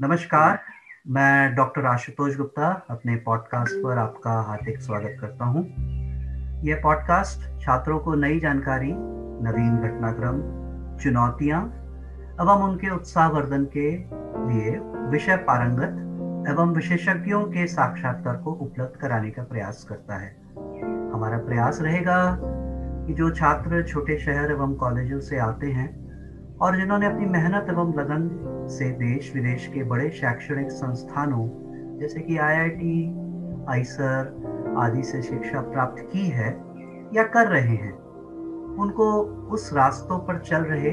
नमस्कार मैं डॉक्टर आशुतोष गुप्ता अपने पॉडकास्ट पर आपका हार्दिक स्वागत करता हूँ। यह पॉडकास्ट छात्रों को नई जानकारी नवीन घटनाक्रम चुनौतियाँ एवं उनके उत्साहवर्धन के लिए विषय पारंगत एवं विशेषज्ञों के साक्षात्कार को उपलब्ध कराने का प्रयास करता है हमारा प्रयास रहेगा कि जो छात्र छोटे शहर एवं कॉलेजों से आते हैं और जिन्होंने अपनी मेहनत एवं लगन से देश विदेश के बड़े शैक्षणिक संस्थानों जैसे कि आईआईटी, आईसर आदि से शिक्षा प्राप्त की है या कर रहे हैं उनको उस रास्तों पर चल रहे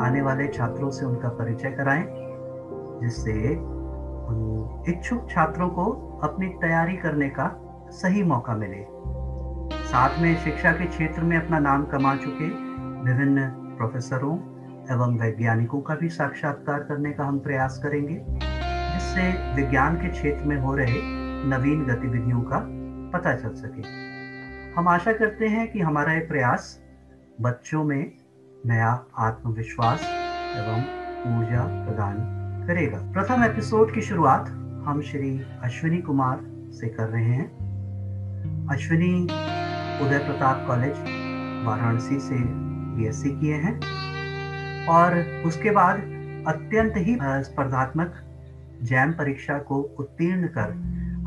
आने वाले छात्रों से उनका परिचय कराएँ जिससे उन इच्छुक छात्रों को अपनी तैयारी करने का सही मौका मिले। साथ में शिक्षा के क्षेत्र में अपना नाम कमा चुके विभिन्न प्रोफेसरों एवं वैज्ञानिकों का भी साक्षात्कार करने का हम प्रयास करेंगे, जिससे विज्ञान के क्षेत्र में हो रहे नवीन गतिविधियों का पता चल सके। हम आशा करते हैं कि हमारा ये प्रयास बच्चों में नया आत्मविश्वास एवं ऊर्जा प्रदान करेगा। प्रथम एपिसोड की शुरुआत हम श्री अश्विनी कुमार से कर रहे हैं। अश्विनी उदय प्रताप कॉलेज वाराणसी से बीएससी किए हैं। और उसके बाद अत्यंत ही स्पर्धात्मक जैम परीक्षा को उत्तीर्ण कर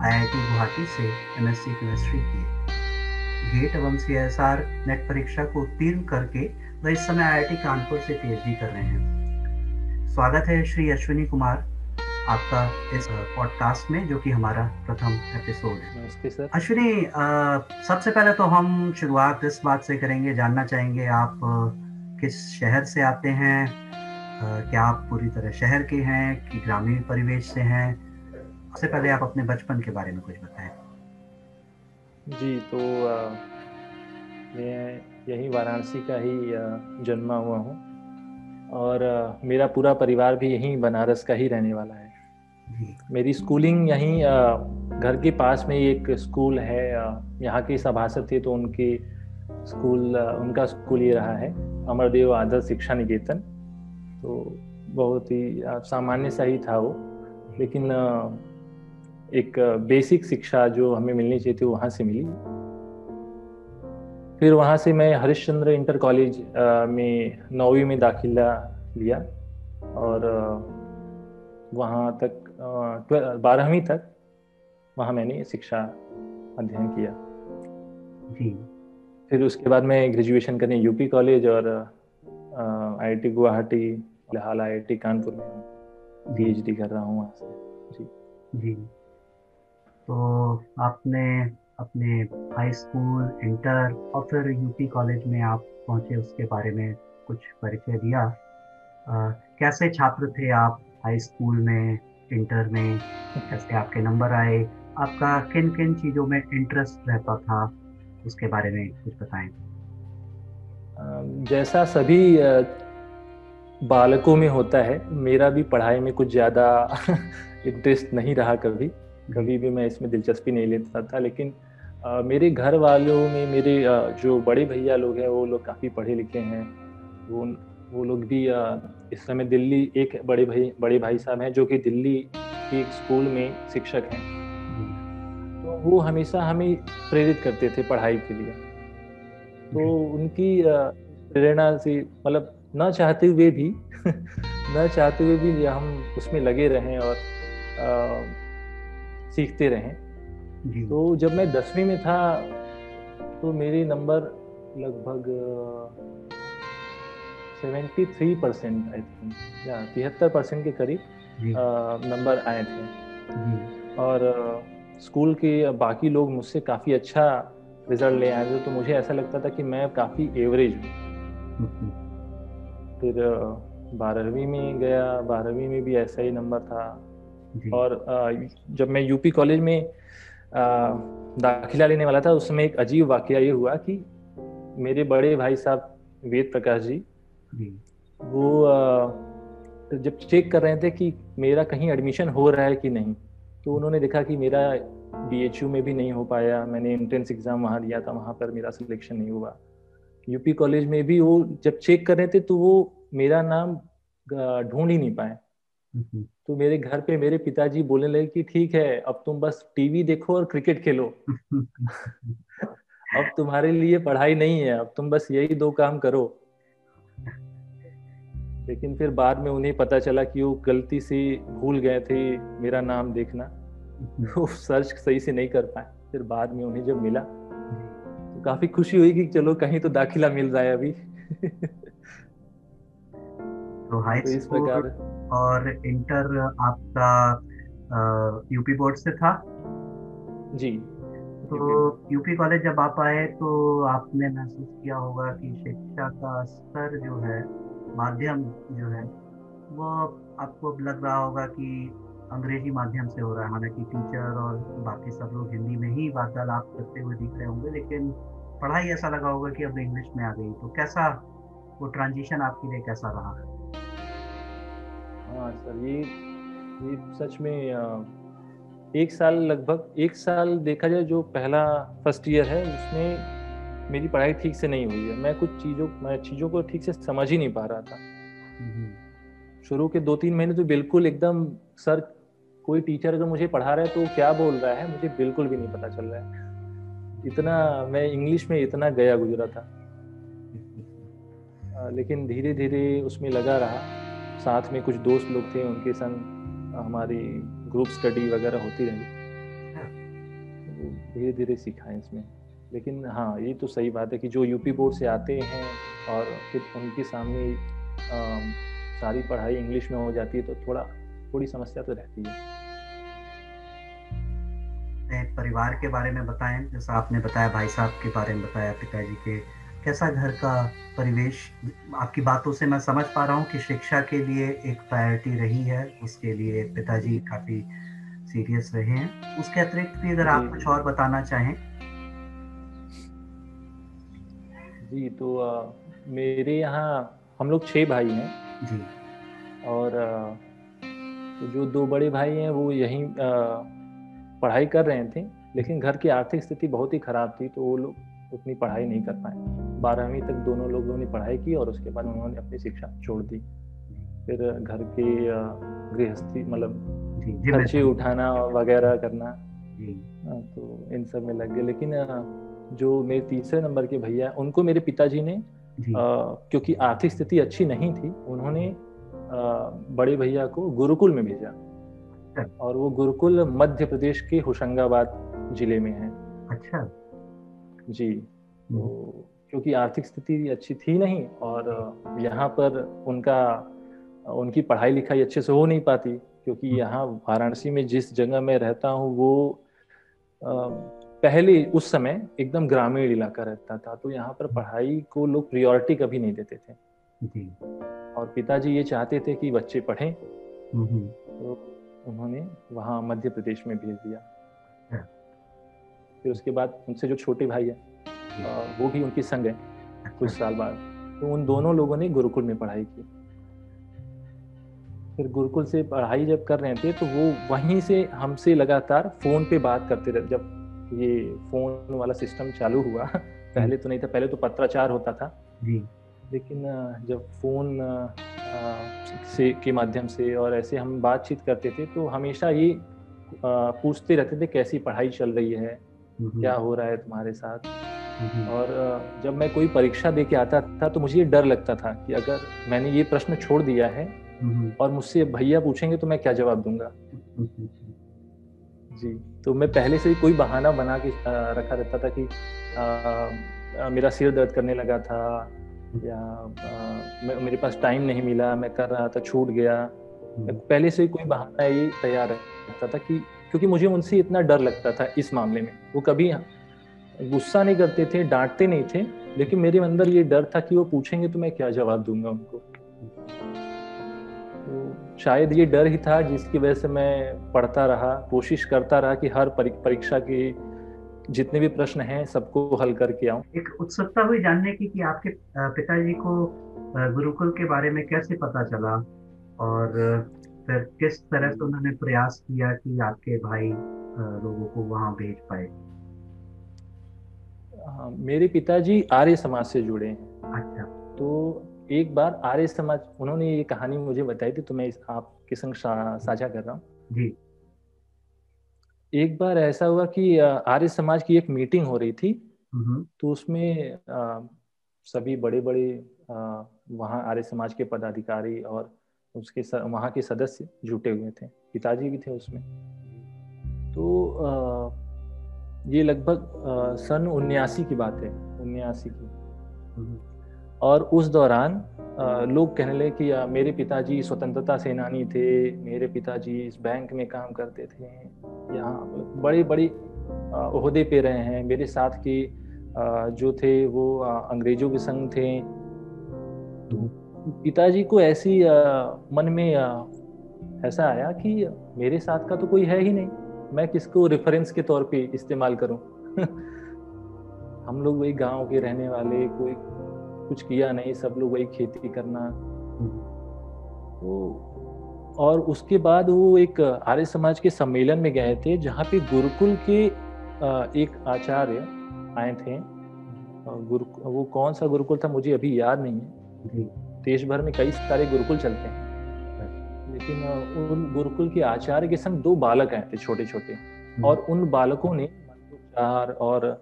आईआईटी गुवाहाटी से एमएससी केमिस्ट्री की गेट एवं सी नेट परीक्षा को उत्तीर्ण करके वह इस समय आईआईटी कानपुर से पीएचडी कर रहे हैं। स्वागत है श्री अश्विनी कुमार आपका इस पॉडकास्ट में जो कि हमारा प्रथम एपिसोड है। अश्विनी सबसे पहले तो हम शुरुआत इस बात से करेंगे जानना चाहेंगे आप किस शहर से आते हैं? क्या आप पूरी तरह शहर के हैं कि ग्रामीण परिवेश से हैं? सबसे पहले आप अपने बचपन के बारे में कुछ बताएँ। जी तो मैं यही वाराणसी का ही जन्मा हुआ हूँ। और मेरा पूरा परिवार भी यहीं बनारस का ही रहने वाला है। मेरी स्कूलिंग यहीं घर के पास में एक स्कूल है यहाँ के सभासद थे तो उनकी स्कूल, उनका स्कूल ये रहा है, अमरदेव आदर्श शिक्षा निकेतन। तो बहुत ही सामान्य सा ही था वो। लेकिन एक बेसिक शिक्षा जो हमें मिलनी चाहिए थी वहाँ से मिली। फिर वहाँ से मैं हरिश्चंद्र इंटर कॉलेज में नौवीं में दाखिला लिया। और वहाँ तक बारहवीं तक वहाँ मैंने शिक्षा अध्ययन किया। जी। फिर उसके बाद मैं ग्रेजुएशन करने यूपी कॉलेज और आईआईटी गुवाहाटी फ़िलहाल आईआईटी कानपुर में पीएचडी कर रहा हूँ वहाँ से। जी। जी। तो आपने अपने हाई स्कूल इंटर और फिर यूपी कॉलेज में आप पहुँचे उसके बारे में कुछ परिचय दिया। आ, कैसे छात्र थे आप हाई स्कूल में इंटर में? कैसे आपके नंबर आए? आपका किन किन चीज़ों में इंटरेस्ट रहता था? उसके बारे में कुछ बताएँ। जैसा सभी बालकों में होता है मेरा भी पढ़ाई में कुछ ज़्यादा इंटरेस्ट नहीं रहा कभी। कभी भी मैं इसमें दिलचस्पी नहीं लेता था लेकिन आ, मेरे घर वालों में मेरे जो बड़े भैया लोग हैं वो लोग काफ़ी पढ़े लिखे हैं। वो वो लोग भी आ, इस समय दिल्ली एक बड़े भाई बड़े भाई साहब हैं जो कि दिल्ली के एक स्कूल में शिक्षक हैं। वो हमेशा हमें प्रेरित करते थे पढ़ाई के लिए। तो उनकी प्रेरणा से मतलब न चाहते हुए भी न चाहते हुए भी हम उसमें लगे रहें और आ, सीखते रहें। तो जब मैं दसवीं में था तो मेरे नंबर लगभग seventy three percent I think या तिहत्तर परसेंट के करीब नंबर आए थे। और स्कूल के बाकी लोग मुझसे काफ़ी अच्छा रिज़ल्ट ले आए थे तो मुझे ऐसा लगता था कि मैं काफ़ी एवरेज हूँ। फिर बारहवीं में गया बारहवीं में भी ऐसा ही नंबर था। और जब मैं यूपी कॉलेज में दाखिला लेने वाला था उस समय एक अजीब वाक्य ये हुआ कि मेरे बड़े भाई साहब वेद प्रकाश जी वो जब चेक कर रहे थे कि मेरा कहीं एडमिशन हो रहा है कि नहीं तो उन्होंने देखा कि मेरा बी में भी नहीं हो पाया। मैंने एंट्रेंस एग्ज़ाम वहाँ दिया था वहाँ पर मेरा सिलेक्शन नहीं हुआ। यूपी कॉलेज में भी वो जब चेक कर रहे थे तो वो मेरा नाम ढूंढ ही नहीं पाए। तो मेरे घर पे मेरे पिताजी बोलने लगे कि ठीक है अब तुम बस टीवी देखो और क्रिकेट खेलो। अब तुम्हारे लिए पढ़ाई नहीं है अब तुम बस यही दो काम करो। लेकिन फिर बाद में उन्हें पता चला कि वो गलती से भूल गए थे मेरा नाम देखना। वो सर्च सही से नहीं कर पाए। फिर बाद में उन्हें जब मिला तो काफ़ी खुशी हुई कि चलो कहीं तो दाखिला मिल है अभी। तो हाई तो इस प्रकार। और इंटर आपका यूपी बोर्ड से था? जी। तो यूपी कॉलेज जब आप आए तो आपने महसूस किया होगा कि शिक्षा का स्तर जो है माध्यम जो है, वो आपको लग रहा होगा कि अंग्रेज़ी माध्यम से हो रहा है। हालाँकि टीचर और बाकी सब लोग हिंदी में ही वार्तालाप करते हुए दिख रहे होंगे, लेकिन पढ़ाई ऐसा लगा होगा कि अब इंग्लिश में आ गई। तो कैसा, वो ट्रांजिशन आपके लिए कैसा रहा? हाँ सर, ये ये सच में एक साल लगभग, एक साल देखा जाए जो पहला फ़र्स्ट ईयर है, उसमें मेरी पढ़ाई ठीक से नहीं हुई है। मैं कुछ चीज़ों मैं चीज़ों को ठीक से समझ ही नहीं पा रहा था। शुरू के दो तीन महीने तो बिल्कुल एकदम सर कोई टीचर अगर मुझे पढ़ा रहा है तो क्या बोल रहा है? मुझे बिल्कुल भी नहीं पता चल रहा है। इतना मैं इंग्लिश में इतना गया गुजरा था। लेकिन धीरे धीरे उसमें लगा रहा। साथ में कुछ दोस्त लोग थे उनके संग। हमारी ग्रुप स्टडी वगैरह होती रही। धीरे धीरे सीखा है इसमें। लेकिन हाँ ये तो सही बात है कि जो यूपी बोर्ड से आते हैं और फिर उनके सामने आ, सारी पढ़ाई इंग्लिश में हो जाती है तो थोड़ा थोड़ी समस्या तो रहती है। परिवार के बारे में बताएँ जैसा आपने बताया भाई साहब के बारे में बताया पिताजी के कैसा घर का परिवेश? आपकी बातों से मैं समझ पा रहा हूँ कि शिक्षा के लिए एक प्रायोरिटी रही है उसके लिए पिताजी काफ़ी सीरियस रहे हैं। उसके अतिरिक्त भी अगर आप कुछ और बताना चाहें। जी तो आ, मेरे यहाँ हम लोग छह भाई हैं। जी। और आ, तो जो दो बड़े भाई हैं वो यहीं पढ़ाई कर रहे थे लेकिन घर की आर्थिक स्थिति बहुत ही खराब थी तो वो लोग उतनी पढ़ाई नहीं कर पाए। बारहवीं तक दोनों लोगों ने पढ़ाई की और उसके बाद उन्होंने अपनी शिक्षा छोड़ दी। फिर घर के गृहस्थी मतलब खर्चे उठाना वगैरह करना तो इन सब में लग गए। लेकिन जो मेरे तीसरे नंबर के भैया उनको मेरे पिताजी ने आ, क्योंकि आर्थिक स्थिति अच्छी नहीं थी उन्होंने आ, बड़े भैया को गुरुकुल में भेजा अच्छा। और वो गुरुकुल मध्य प्रदेश के होशंगाबाद ज़िले में है अच्छा जी हम्म। तो क्योंकि आर्थिक स्थिति अच्छी थी नहीं और यहाँ पर उनका उनकी पढ़ाई लिखाई अच्छे से हो नहीं पाती क्योंकि हम्म। यहाँ वाराणसी में जिस जगह मैं रहता हूँ वो पहले उस समय एकदम ग्रामीण इलाका रहता था तो यहाँ पर पढ़ाई को लोग प्रियोरिटी कभी नहीं देते थे। जी। और पिताजी ये चाहते थे कि बच्चे पढ़ें। तो उन्होंने वहाँ मध्य प्रदेश में भेज दिया। हाँ। फिर उसके बाद उनसे जो छोटे भाई है वो भी उनकी संग है कुछ अच्छा। साल बाद। तो उन दोनों लोगों ने गुरुकुल में पढ़ाई की। फिर गुरुकुल से पढ़ाई जब कर रहे थे तो वो वहीं से हमसे लगातार फ़ोन पे बात करते रहे जब ये फ़ोन वाला सिस्टम चालू हुआ। पहले तो नहीं था पहले तो पत्राचार होता था। जी। लेकिन जब फ़ोन से के माध्यम से और ऐसे हम बातचीत करते थे तो हमेशा ये पूछते रहते थे कैसी पढ़ाई चल रही है? क्या हो रहा है तुम्हारे साथ? और जब मैं कोई परीक्षा दे के आता था तो मुझे ये डर लगता था कि अगर मैंने ये प्रश्न छोड़ दिया है और मुझसे भैया पूछेंगे तो मैं क्या जवाब दूँगा? जी। तो मैं पहले से ही कोई बहाना बना के रखा रहता था कि आ, मेरा सिर दर्द करने लगा था या आ, मेरे पास टाइम नहीं मिला मैं कर रहा था छूट गया। मैं पहले से ही कोई बहाना ये तैयार रहता था कि क्योंकि मुझे उनसे इतना डर लगता था इस मामले में। वो कभी गुस्सा नहीं करते थे डांटते नहीं थे लेकिन मेरे अंदर ये डर था कि वो पूछेंगे तो मैं क्या जवाब दूँगा उनको। शायद ये डर ही था जिसकी वजह से मैं पढ़ता रहा कोशिश करता रहा कि हर परीक्षा की जितने भी प्रश्न हैं सबको हल करके आऊँ। एक उत्सुकता हुई जानने की कि आपके पिताजी को गुरुकुल के बारे में कैसे पता चला और फिर किस तरह से उन्होंने प्रयास किया कि आपके भाई लोगों को वहाँ भेज पाए? हाँ, मेरे पिताजी आर्य समाज से जुड़े हैं। अच्छा। तो एक बार आर्य समाज उन्होंने ये कहानी मुझे बताई थी तो मैं आपके संग साझा कर रहा हूँ। एक बार ऐसा हुआ कि आर्य समाज की एक मीटिंग हो रही थी। तो उसमें आ, सभी बड़े बड़े वहाँ आर्य समाज के पदाधिकारी और उसके वहाँ के सदस्य जुटे हुए थे पिताजी भी थे उसमें। तो आ, ये लगभग सन उन्यासी की बात है उन्यासी की। हम्म। और उस दौरान लोग कहने लगे कि मेरे पिताजी स्वतंत्रता सेनानी थे, मेरे पिताजी इस बैंक में काम करते थे, यहाँ बड़े बड़े अहदे पे रहे हैं, मेरे साथ के जो थे वो अंग्रेज़ों के संग थे। तो पिताजी को ऐसी मन में ऐसा आया कि, मेरे साथ का तो कोई है ही नहीं, मैं किसको रेफरेंस के तौर पे इस्तेमाल करूँ? हम लोग वही गाँव के रहने वाले, कोई कुछ किया नहीं सब लोग वही खेती करना। तो और उसके बाद वो एक आर्य समाज के सम्मेलन में गए थे जहाँ पे गुरुकुल के एक आचार्य आए थे। गुरु वो कौन सा गुरुकुल था मुझे अभी याद नहीं है। देश भर में कई सारे गुरुकुल चलते हैं। लेकिन उन गुरुकुल के आचार्य के संग दो बालक आए थे छोटे छोटे हम्म। और उन बालकों ने मंत्रोच्चार और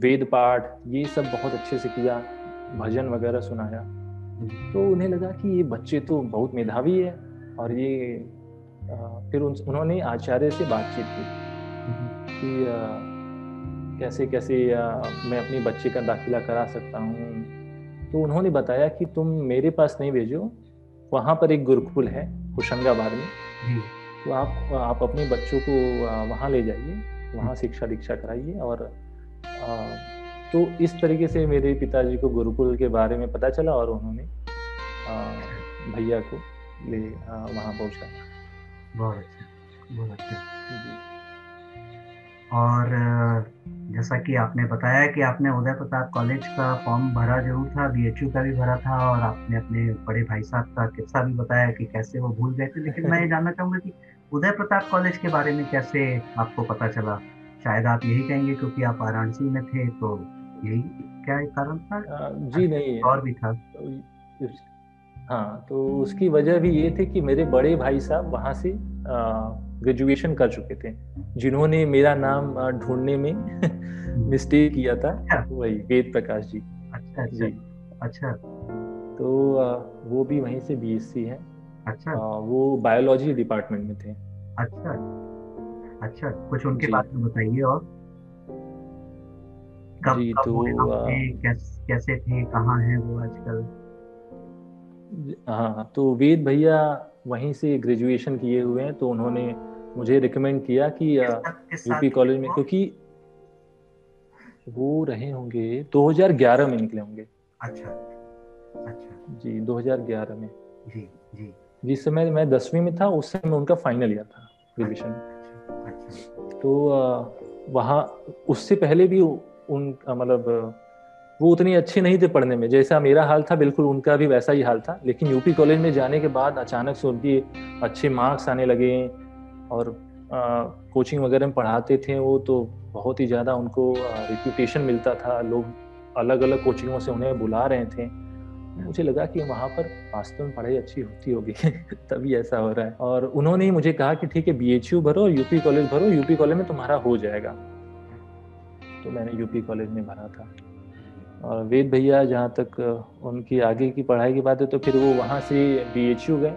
वेद पाठ ये सब बहुत अच्छे से किया भजन वगैरह सुनाया। हम्म। तो उन्हें लगा कि ये बच्चे तो बहुत मेधावी है और ये फिर उन, उन्होंने आचार्य से बातचीत की हम्म। कि आ, कैसे कैसे आ, मैं अपने बच्चे का दाखिला करा सकता हूँ। तो उन्होंने बताया कि तुम मेरे पास नहीं भेजो वहाँ पर एक गुरुकुल है होशंगाबाद में। तो आप आप अपने बच्चों को वहाँ ले जाइए वहाँ शिक्षा दीक्षा कराइए और तो इस तरीके से मेरे पिताजी को गुरुकुल के बारे में पता चला और उन्होंने भैया को ले वहाँ पहुँचा। बहुत अच्छा बहुत अच्छा। और जैसा कि आपने बताया कि आपने उदय प्रताप कॉलेज का फॉर्म भरा ज़रूर था बीएचयू का भी भरा था और आपने अपने बड़े भाई साहब का किस्सा भी बताया कि कैसे वो भूल गए थे। लेकिन मैं ये जानना चाहूँगा कि उदय प्रताप कॉलेज के बारे में कैसे आपको पता चला? शायद आप यही कहेंगे क्योंकि आप वाराणसी में थे तो यही क्या कारण था? जी नहीं और भी था। हाँ तो उसकी वजह भी ये थी कि मेरे बड़े भाई साहब वहाँ से ग्रेजुएशन कर चुके थे जिन्होंने मेरा नाम ढूँढने में मिस्टेक किया था। अच्छा। वही वेद प्रकाश जी। अच्छा अच्छा जी। अच्छा तो वो भी वहीं से बीएससी है। अच्छा। वो बायोलॉजी डिपार्टमेंट में थे। अच्छा। अच्छा कुछ उनके बारे में बताइए और। कब जी कब तो कैसे, कैसे थे कहाँ हैं वो आजकल? हाँ तो वेद भैया वहीं से ग्रेजुएशन किए हुए हैं तो उन्होंने मुझे रिकमेंड किया कि यूपी कॉलेज में क्योंकि वो रहे होंगे 2011 में निकले होंगे। अच्छा अच्छा। जी 2011 में। जी जी। जिस समय मैं दसवीं में था उस समय उनका फाइनल ईयर था ग्रेजुएशन अच्छा। तो वहाँ उससे पहले भी उन मतलब वो उतनी अच्छी नहीं थे पढ़ने में। जैसा मेरा हाल था बिल्कुल उनका भी वैसा ही हाल था। लेकिन यूपी कॉलेज में जाने के बाद अचानक से उनकी अच्छे मार्क्स आने लगे और आ, कोचिंग वगैरह में पढ़ाते थे वो तो बहुत ही ज़्यादा उनको रिप्यूटेशन मिलता था। लोग अलग अलग कोचिंगों से उन्हें बुला रहे थे। मुझे लगा कि वहाँ पर वास्तव में पढ़ाई अच्छी होती होगी। तभी ऐसा हो रहा है। और उन्होंने ही मुझे कहा कि ठीक है BHU भरो यूपी कॉलेज भरो यूपी कॉलेज में तुम्हारा हो जाएगा। तो मैंने यूपी कॉलेज में भरा था। और वेद भैया जहाँ तक उनकी आगे की पढ़ाई की बात है तो फिर वो वहाँ से BHU गए।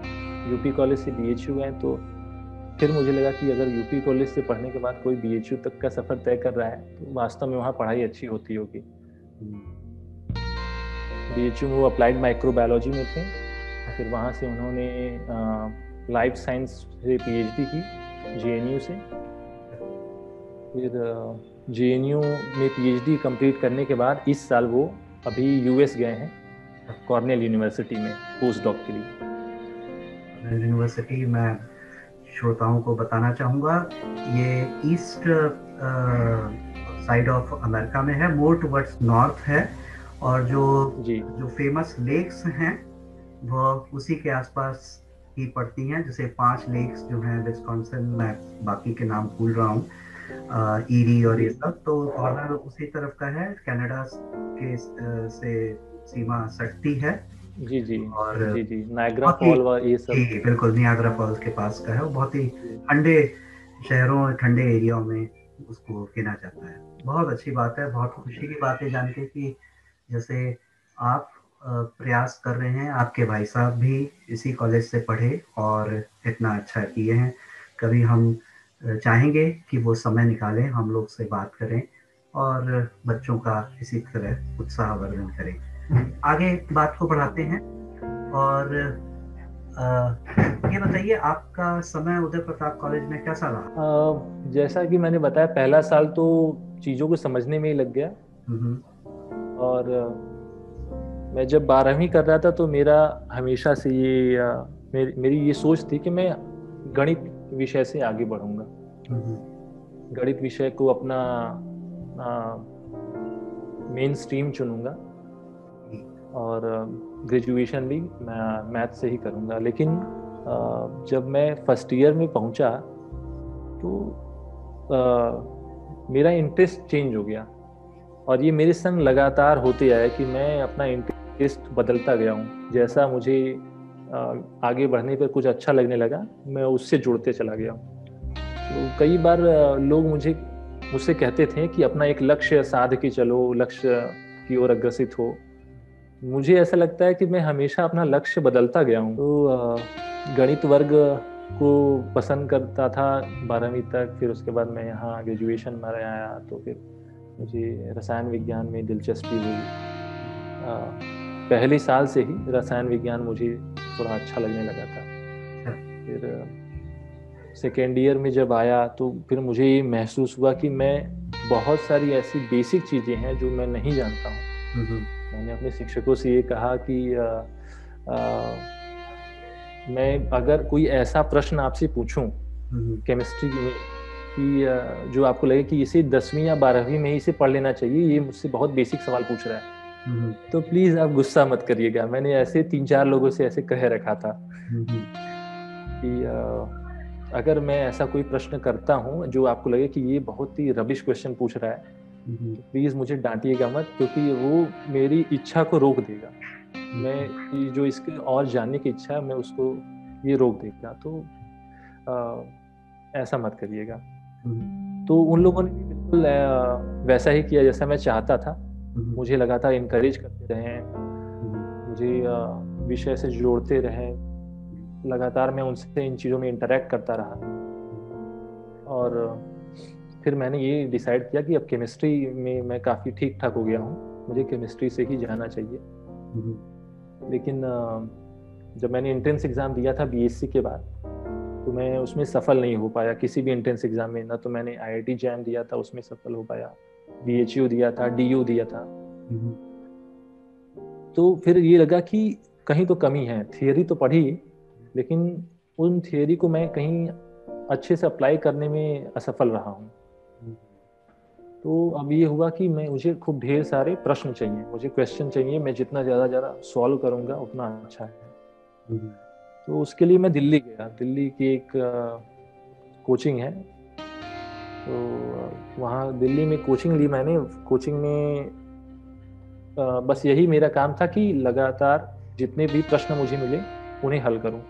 यूपी कॉलेज से BHU गए तो फिर मुझे लगा कि अगर यूपी कॉलेज से पढ़ने के बाद कोई BHU तक का सफ़र तय कर रहा है तो वास्तव में वहाँ पढ़ाई अच्छी होती होगी। बी में वो अप्लाइड माइक्रोबायोलॉजी में थे। फिर वहाँ से उन्होंने लाइफ साइंस से पीएचडी की जेएनयू से। फिर जे में पीएचडी कंप्लीट करने के बाद इस साल वो अभी यूएस गए हैं कॉर्नेल यूनिवर्सिटी में पोस्ट डॉक के लिए। यूनिवर्सिटी में श्रोताओं को बताना चाहूँगा, ये ईस्ट साइड ऑफ़ अमेरिका में है मोर टुवर्ड्स नॉर्थ है। और जो जो। फ़ेमस लेक्स हैं वो उसी के आसपास ही पड़ती हैं जैसे पाँच लेक्स जो हैं विस्कॉन्सिन मैं बाकी के नाम भूल रहा हूँ ईरी और ये सब। तो कॉर्नर उसी तरफ़ का है कनाडा के से सीमा सटती है। जी जी। और जी जी। नायग्रा फॉल ये सब। जी बिल्कुल नियाग्रा फॉल्स के पास का है। वो बहुत ही ठंडे शहरों ठंडे एरियाओं में उसको गिना जाता है। बहुत अच्छी बात है बहुत खुशी की बात है जान के कि जैसे आप प्रयास कर रहे हैं आपके भाई साहब भी इसी कॉलेज से पढ़े और इतना अच्छा किए हैं। कभी हम चाहेंगे कि वो समय निकालें हम लोग से बात करें और बच्चों का इसी तरह उत्साहवर्धन करें। आगे बात को बढ़ाते हैं और आ, ये बताइए आपका समय उदय प्रताप कॉलेज में कैसा रहा? जैसा कि मैंने बताया पहला साल तो चीज़ों को समझने में ही लग गया। और मैं जब बारहवीं कर रहा था तो मेरा हमेशा से ये मेरी मेरी ये सोच थी कि मैं गणित विषय से आगे बढ़ूँगा। गणित विषय को अपना मेन स्ट्रीम चुनूँगा। और ग्रेजुएशन भी मैं मैथ से ही करूँगा। लेकिन आ, जब मैं फ़र्स्ट ईयर में पहुँचा तो आ, मेरा इंटरेस्ट चेंज हो गया। और ये मेरे संग लगातार होते आया कि मैं अपना इंटरेस्ट बदलता गया हूँ। जैसा मुझे आगे बढ़ने पर कुछ अच्छा लगने लगा, मैं उससे जुड़ते चला गया हूँ। तो कई बार लोग मुझे, मुझसे कहते थे कि अपना एक लक्ष्य साध के चलो, लक्ष्य की ओर अग्रसित हो। मुझे ऐसा लगता है कि मैं हमेशा अपना लक्ष्य बदलता गया हूँ। तो गणित वर्ग को पसंद करता था बारहवीं तक, फिर उसके बाद मैं यहाँ ग्रेजुएशन में आया तो फिर मुझे रसायन विज्ञान में दिलचस्पी हुई। पहले साल से ही रसायन विज्ञान मुझे थोड़ा अच्छा लगने लगा था। अच्छा। फिर सेकेंड ईयर में जब आया तो फिर मुझे ये महसूस हुआ कि मैं बहुत सारी ऐसी बेसिक चीज़ें हैं जो मैं नहीं जानता हूँ। मैंने अपने शिक्षकों से ये कहा कि आ, आ, मैं अगर कोई ऐसा प्रश्न आपसे पूछूँ केमिस्ट्री में कि जो आपको लगे कि इसे दसवीं या बारहवीं में ही इसे पढ़ लेना चाहिए ये मुझसे बहुत बेसिक सवाल पूछ रहा है। हम्म। तो प्लीज़ आप गुस्सा मत करिएगा। मैंने ऐसे तीन चार लोगों से ऐसे कह रखा था। कि अगर मैं ऐसा कोई प्रश्न करता हूँ जो आपको लगे कि ये बहुत ही रबिश क्वेश्चन पूछ रहा है तो प्लीज़ मुझे डांटिएगा मत क्योंकि वो मेरी इच्छा को रोक देगा। मैं जो इसके और जानने की इच्छा है मैं उसको ये रोक देगा। तो आ, ऐसा मत करिएगा। तो उन लोगों ने भी बिल्कुल वैसा ही किया जैसा मैं चाहता था। मुझे लगातार इनकरेज करते रहे। मुझे विषय से जोड़ते रहे। लगातार मैं उनसे इन चीज़ों में इंटरेक्ट करता रहा। और फिर मैंने ये डिसाइड किया कि अब केमिस्ट्री में मैं काफ़ी ठीक ठाक हो गया हूँ। मुझे केमिस्ट्री से ही जाना चाहिए। लेकिन जब मैंने एंट्रेंस एग्ज़ाम दिया था बीएससी के बाद तो मैं उसमें सफल नहीं हो पाया किसी भी एंट्रेंस एग्ज़ाम में ना तो मैंने आईआईटी जैम दिया था उसमें सफल हो पाया। बीएचयू दिया था डीयू दिया था। तो फिर ये लगा कि कहीं तो कमी है। थियोरी तो पढ़ी लेकिन उन थियोरी को मैं कहीं अच्छे से अप्लाई करने में असफल रहा हूँ। तो अब ये हुआ कि मैं मुझे खूब ढेर सारे प्रश्न चाहिए मुझे क्वेश्चन चाहिए मैं जितना ज़्यादा ज़्यादा सॉल्व करूँगा उतना अच्छा है। तो उसके लिए मैं दिल्ली गया। दिल्ली की एक कोचिंग है। तो वहाँ दिल्ली में कोचिंग ली मैंने। कोचिंग में बस यही मेरा काम था कि लगातार जितने भी प्रश्न मुझे मिले उन्हें हल करूँ।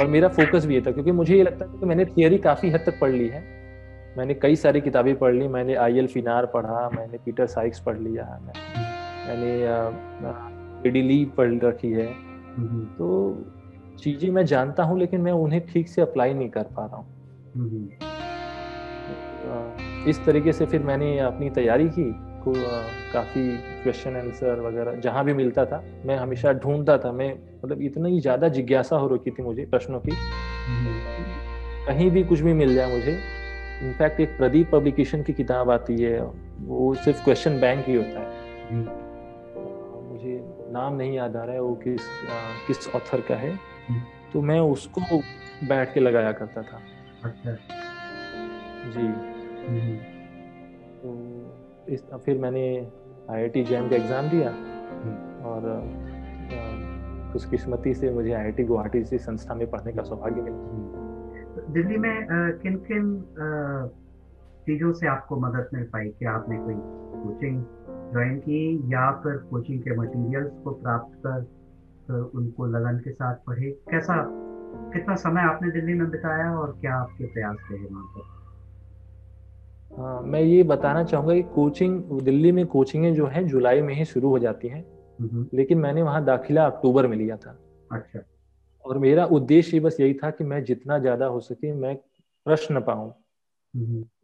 और मेरा फोकस भी ये था क्योंकि मुझे ये लगता है कि मैंने थियोरी काफ़ी हद तक पढ़ ली है। मैंने कई सारी किताबें पढ़ ली। मैंने आई एल फिनार पढ़ा मैंने पीटर साइक्स पढ़ लिया है मैंने एडी पढ़ रखी है। तो चीज़ें मैं जानता हूँ लेकिन मैं उन्हें ठीक से अप्लाई नहीं कर पा रहा हूँ। इस तरीके से फिर मैंने अपनी तैयारी की को काफ़ी क्वेश्चन आंसर वगैरह जहाँ भी मिलता था मैं हमेशा ढूंढता था। मैं मतलब इतना ज़्यादा जिज्ञासा हो रखी थी मुझे प्रश्नों की। कहीं भी कुछ भी मिल जाए मुझे इनफैक्ट एक प्रदीप पब्लिकेशन की किताब आती है वो सिर्फ़ क्वेश्चन बैंक ही होता है। मुझे नाम नहीं याद आ रहा है वो किस आ, किस ऑथर का है। तो मैं उसको बैठ के लगाया करता था। अच्छा। जी। तो इस फिर मैंने आईआईटी जैम का एग्ज़ाम दिया और खुशकिस्मती से मुझे आईआईटी गुवाहाटी से संस्था में पढ़ने का सौभाग्य मिला। दिल्ली में किन किन चीज़ों से आपको मदद मिल पाई? कि आपने कोई कोचिंग ज्वाइन की या फिर कोचिंग के मटेरियल्स को प्राप्त कर उनको लगन के साथ पढ़े। कैसा कितना समय आपने दिल्ली में बिताया और क्या आपके प्रयास रहे वहाँ पर? हाँ मैं ये बताना चाहूँगा कि कोचिंग दिल्ली में कोचिंगें जो हैं जुलाई में ही शुरू हो जाती हैं। लेकिन मैंने वहाँ दाखिला अक्टूबर में लिया था। अच्छा। और मेरा उद्देश्य बस यही था कि मैं जितना ज़्यादा हो सके मैं प्रश्न पाऊँ।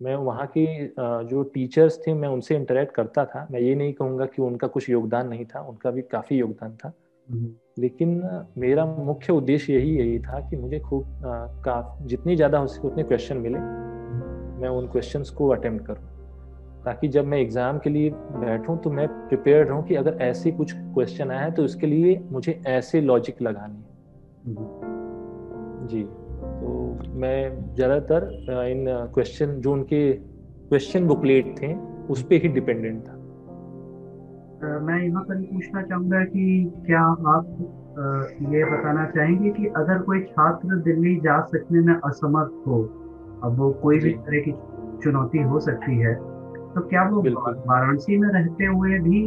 मैं वहाँ की जो टीचर्स थे मैं उनसे इंटरेक्ट करता था। मैं ये नहीं कहूँगा कि उनका कुछ योगदान नहीं था उनका भी काफ़ी योगदान था। लेकिन मेरा मुख्य उद्देश्य यही यही था कि मुझे खूब का जितनी ज़्यादा हो सके उतने क्वेश्चन मिले मैं उन क्वेश्चंस को अटेम्प्ट करूँ। ताकि जब मैं एग्ज़ाम के लिए बैठूं तो मैं प्रिपेयर्ड रहूँ कि अगर ऐसे कुछ क्वेश्चन आया है तो उसके लिए मुझे ऐसे लॉजिक लगानी है। जी। तो मैं ज़्यादातर इन क्वेश्चन जो उनके क्वेश्चन बुकलेट थे उस पर ही डिपेंडेंट था। मैं यहाँ पर पूछना चाहूँगा कि क्या आप ये बताना चाहेंगे कि अगर कोई छात्र दिल्ली जा सकने में असमर्थ हो अब वो कोई भी तरह की चुनौती हो सकती है तो क्या वो वाराणसी में रहते हुए भी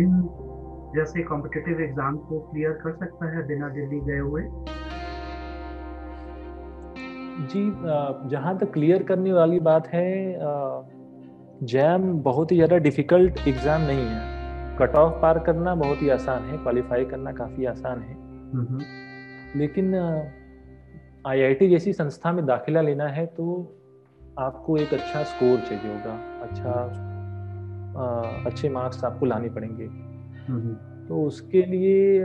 इन जैसे कॉम्पिटिटिव एग्ज़ाम को क्लियर कर सकता है बिना दिल्ली गए हुए? जी जहाँ तक क्लियर करने वाली बात है जैम बहुत ही ज़्यादा डिफ़िकल्ट एग्ज़ाम नहीं है। कट ऑफ़ पार करना बहुत ही आसान है क्वालिफाई करना काफ़ी आसान है। लेकिन आईआईटी जैसी संस्था में दाखिला लेना है तो आपको एक अच्छा स्कोर चाहिए होगा। अच्छा आ, अच्छे मार्क्स आपको लाने पड़ेंगे। तो उसके लिए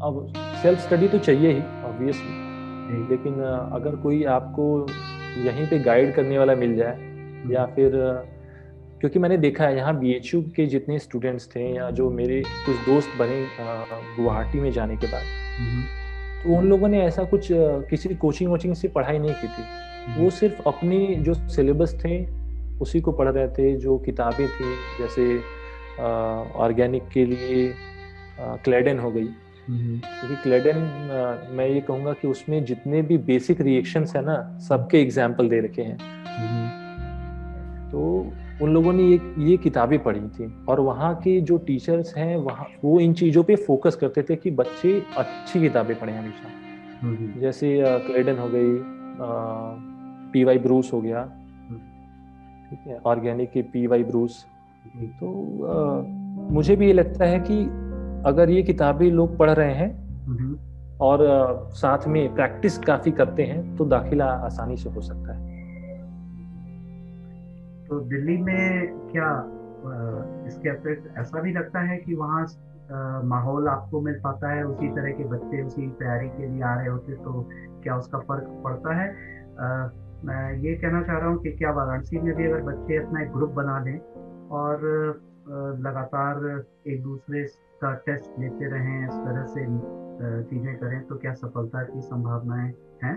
अब सेल्फ स्टडी तो चाहिए ही ऑब्वियसली लेकिन अगर कोई आपको यहीं पे गाइड करने वाला मिल जाए या फिर क्योंकि मैंने देखा है यहाँ बीएचयू के जितने स्टूडेंट्स थे या जो मेरे कुछ दोस्त बने गुवाहाटी में जाने के बाद तो उन लोगों ने ऐसा कुछ किसी कोचिंग वोचिंग से पढ़ाई नहीं की थी। वो सिर्फ़ अपनी जो सिलेबस थे उसी को पढ़ रहे थे जो किताबें थी जैसे ऑर्गेनिक के लिए क्लेडन हो गई। क्योंकि क्लेडन मैं ये कहूँगा कि उसमें जितने भी बेसिक रिएक्शंस है ना सबके एग्ज़ाम्पल दे रखे हैं। तो उन लोगों ने ये ये किताबें पढ़ी थी और वहाँ के जो टीचर्स हैं वहाँ वो इन चीज़ों पे फोकस करते थे कि बच्चे अच्छी किताबें पढ़ें हमेशा। जैसे क्लेडन हो गई पी वाई ब्रूस हो गया। ठीक है ऑर्गेनिक के पी वाई ब्रूस तो आ, मुझे भी ये लगता है कि अगर ये किताबें लोग पढ़ रहे हैं और आ, साथ में प्रैक्टिस काफ़ी करते हैं तो दाखिला आसानी से हो सकता है। तो दिल्ली में क्या इसके अतिरिक्त ऐसा भी लगता है कि वहाँ माहौल आपको मिल पाता है उसी तरह के बच्चे उसी तैयारी के लिए आ रहे होते तो क्या उसका फ़र्क पड़ता है? आ, मैं ये कहना चाह रहा हूँ कि क्या वाराणसी में भी अगर बच्चे अपना एक ग्रुप बना लें और लगातार एक दूसरे का टेस्ट लेते रहें इस तरह से चीज़ें करें तो क्या सफलता की संभावनाएँ हैं?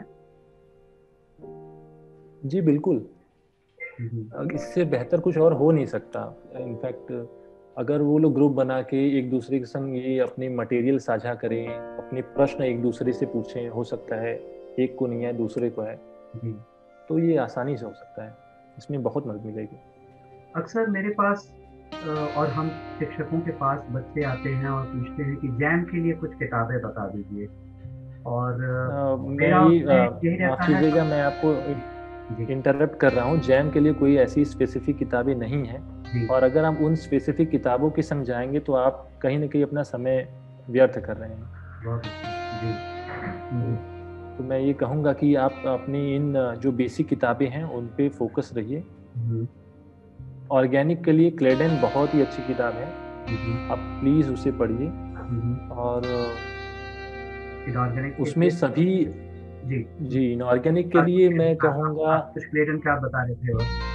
जी बिल्कुल। इससे बेहतर कुछ और हो नहीं सकता। इनफैक्ट अगर वो लोग ग्रुप बना के एक दूसरे के संग ये अपने मटेरियल साझा करें अपने प्रश्न एक दूसरे से पूछें हो सकता है एक को नहीं है दूसरे को है तो ये आसानी से हो सकता है। इसमें बहुत मदद मिलेगी। अक्सर मेरे पास और हम शिक्षकों के पास बच्चे आते हैं और पूछते हैं कि जैम के लिए कुछ किताबें बता दीजिए। और आ, मेरा माफ़ कीजिएगा मैं आपको इंटरप्ट कर रहा हूँ जैम के लिए कोई ऐसी स्पेसिफिक किताबें नहीं है। और अगर हम उन स्पेसिफिक किताबों के संग जाएँगे तो आप कहीं ना कहीं अपना समय व्यर्थ कर रहे हैं। तो मैं ये कहूँगा कि आप अपनी इन जो बेसिक किताबें हैं उन पे फोकस रहिए। ऑर्गेनिक के लिए क्लेडन बहुत ही अच्छी किताब है। आप प्लीज़ उसे पढ़िए। और उसमें सभी जी। जी इनऑर्गेनिक के लिए मैं कहूँगा क्लेडन क्या बता रहे थे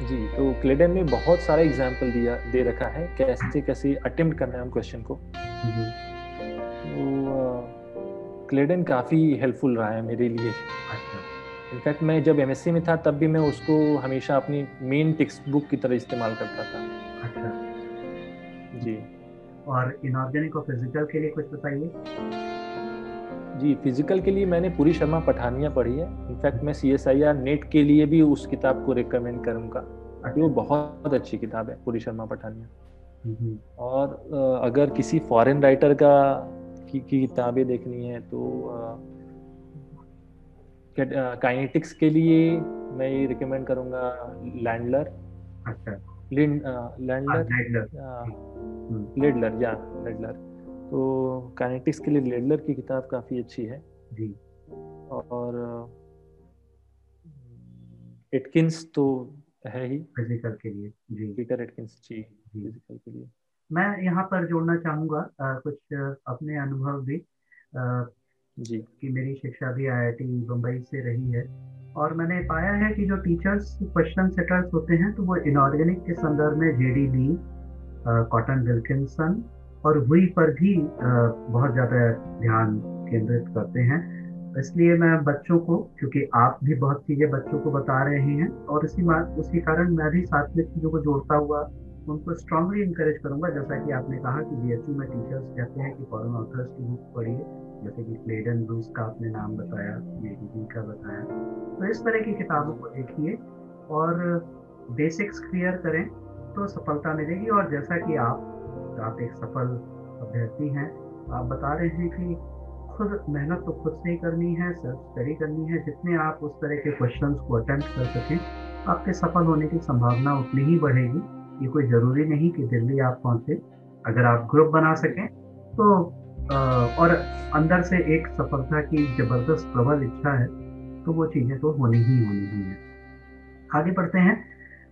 जी तो क्लेडन में बहुत सारा एग्ज़ाम्पल दिया दे रखा है। कैसे कैसे अटेम्प्ट करना है हम क्वेश्चन को। तो क्लेडन काफ़ी हेल्पफुल रहा है मेरे लिए। इनफैक्ट अच्छा। मैं जब एमएससी में था तब भी मैं उसको हमेशा अपनी मेन टेक्स्ट बुक की तरह इस्तेमाल करता था। अच्छा। जी। और इनऑर्गेनिक और फ़िज़िकल के लिए कुछ बताइए। जी फ़िज़िकल के लिए मैंने पूरी शर्मा पठानिया पढ़ी है। इनफैक्ट मैं C S I R NET के लिए भी उस किताब को रिकमेंड करूँगा। वो बहुत अच्छी किताब है पूरी शर्मा पठानिया। और अगर किसी फॉरेन राइटर का की, की किताबें देखनी है तो काइनेटिक्स के लिए मैं ये रिकमेंड करूँगा लैंडलर अच्छा। लैंडलर लेडलर या लेडलर तो काइनेटिक्स के लिए लेडलर की किताब काफ़ी अच्छी है। जी। और एटकिंस तो है ही। फ़िज़िकल के लिए जी। पीटर एटकिंस जी फ़िज़िकल के लिए। मैं यहाँ पर जोड़ना चाहूँगा कुछ अपने अनुभव भी आ, जी। कि मेरी शिक्षा भी आईआईटी बम्बई से रही है। और मैंने पाया है कि जो टीचर्स क्वेश्चन सेटर्स होते हैं तो वो इनऑर्गेनिक के संदर्भ में J D B Cotton Wilkinson और हुई पर भी बहुत ज़्यादा ध्यान केंद्रित करते हैं। इसलिए मैं बच्चों को, क्योंकि आप भी बहुत चीज़ें बच्चों को बता रहे हैं और इसी उसी कारण मैं भी साथ में चीज़ों को जोड़ता हुआ उनको स्ट्रांगली इंकरेज करूँगा। जैसा कि आपने कहा कि बीएचयू में टीचर्स कहते हैं कि फॉरन ऑथर्स की बुक पढ़िए, जैसे कि क्लेडन ब्रूस का आपने नाम बताया ये का बताया। तो इस तरह की किताबों को देखिए और बेसिक्स क्लियर करें तो सफलता मिलेगी। और जैसा कि आप आप एक सफल अभ्यर्थी हैं। आप बता रहे हैं कि खुद मेहनत तो खुद से ही करनी है सेल्फ स्टडी करनी है जितने आप उस तरह के क्वेश्चन को अटेम्प्ट कर सकें आपके सफल होने की संभावना उतनी ही बढ़ेगी। ये कोई ज़रूरी नहीं कि दिल्ली आप पहुँचे। अगर आप ग्रुप बना सकें तो आ, और अंदर से एक सफलता की ज़बरदस्त प्रबल इच्छा है तो वो चीज़ें तो होनी ही होनी ही है। आगे बढ़ते हैं।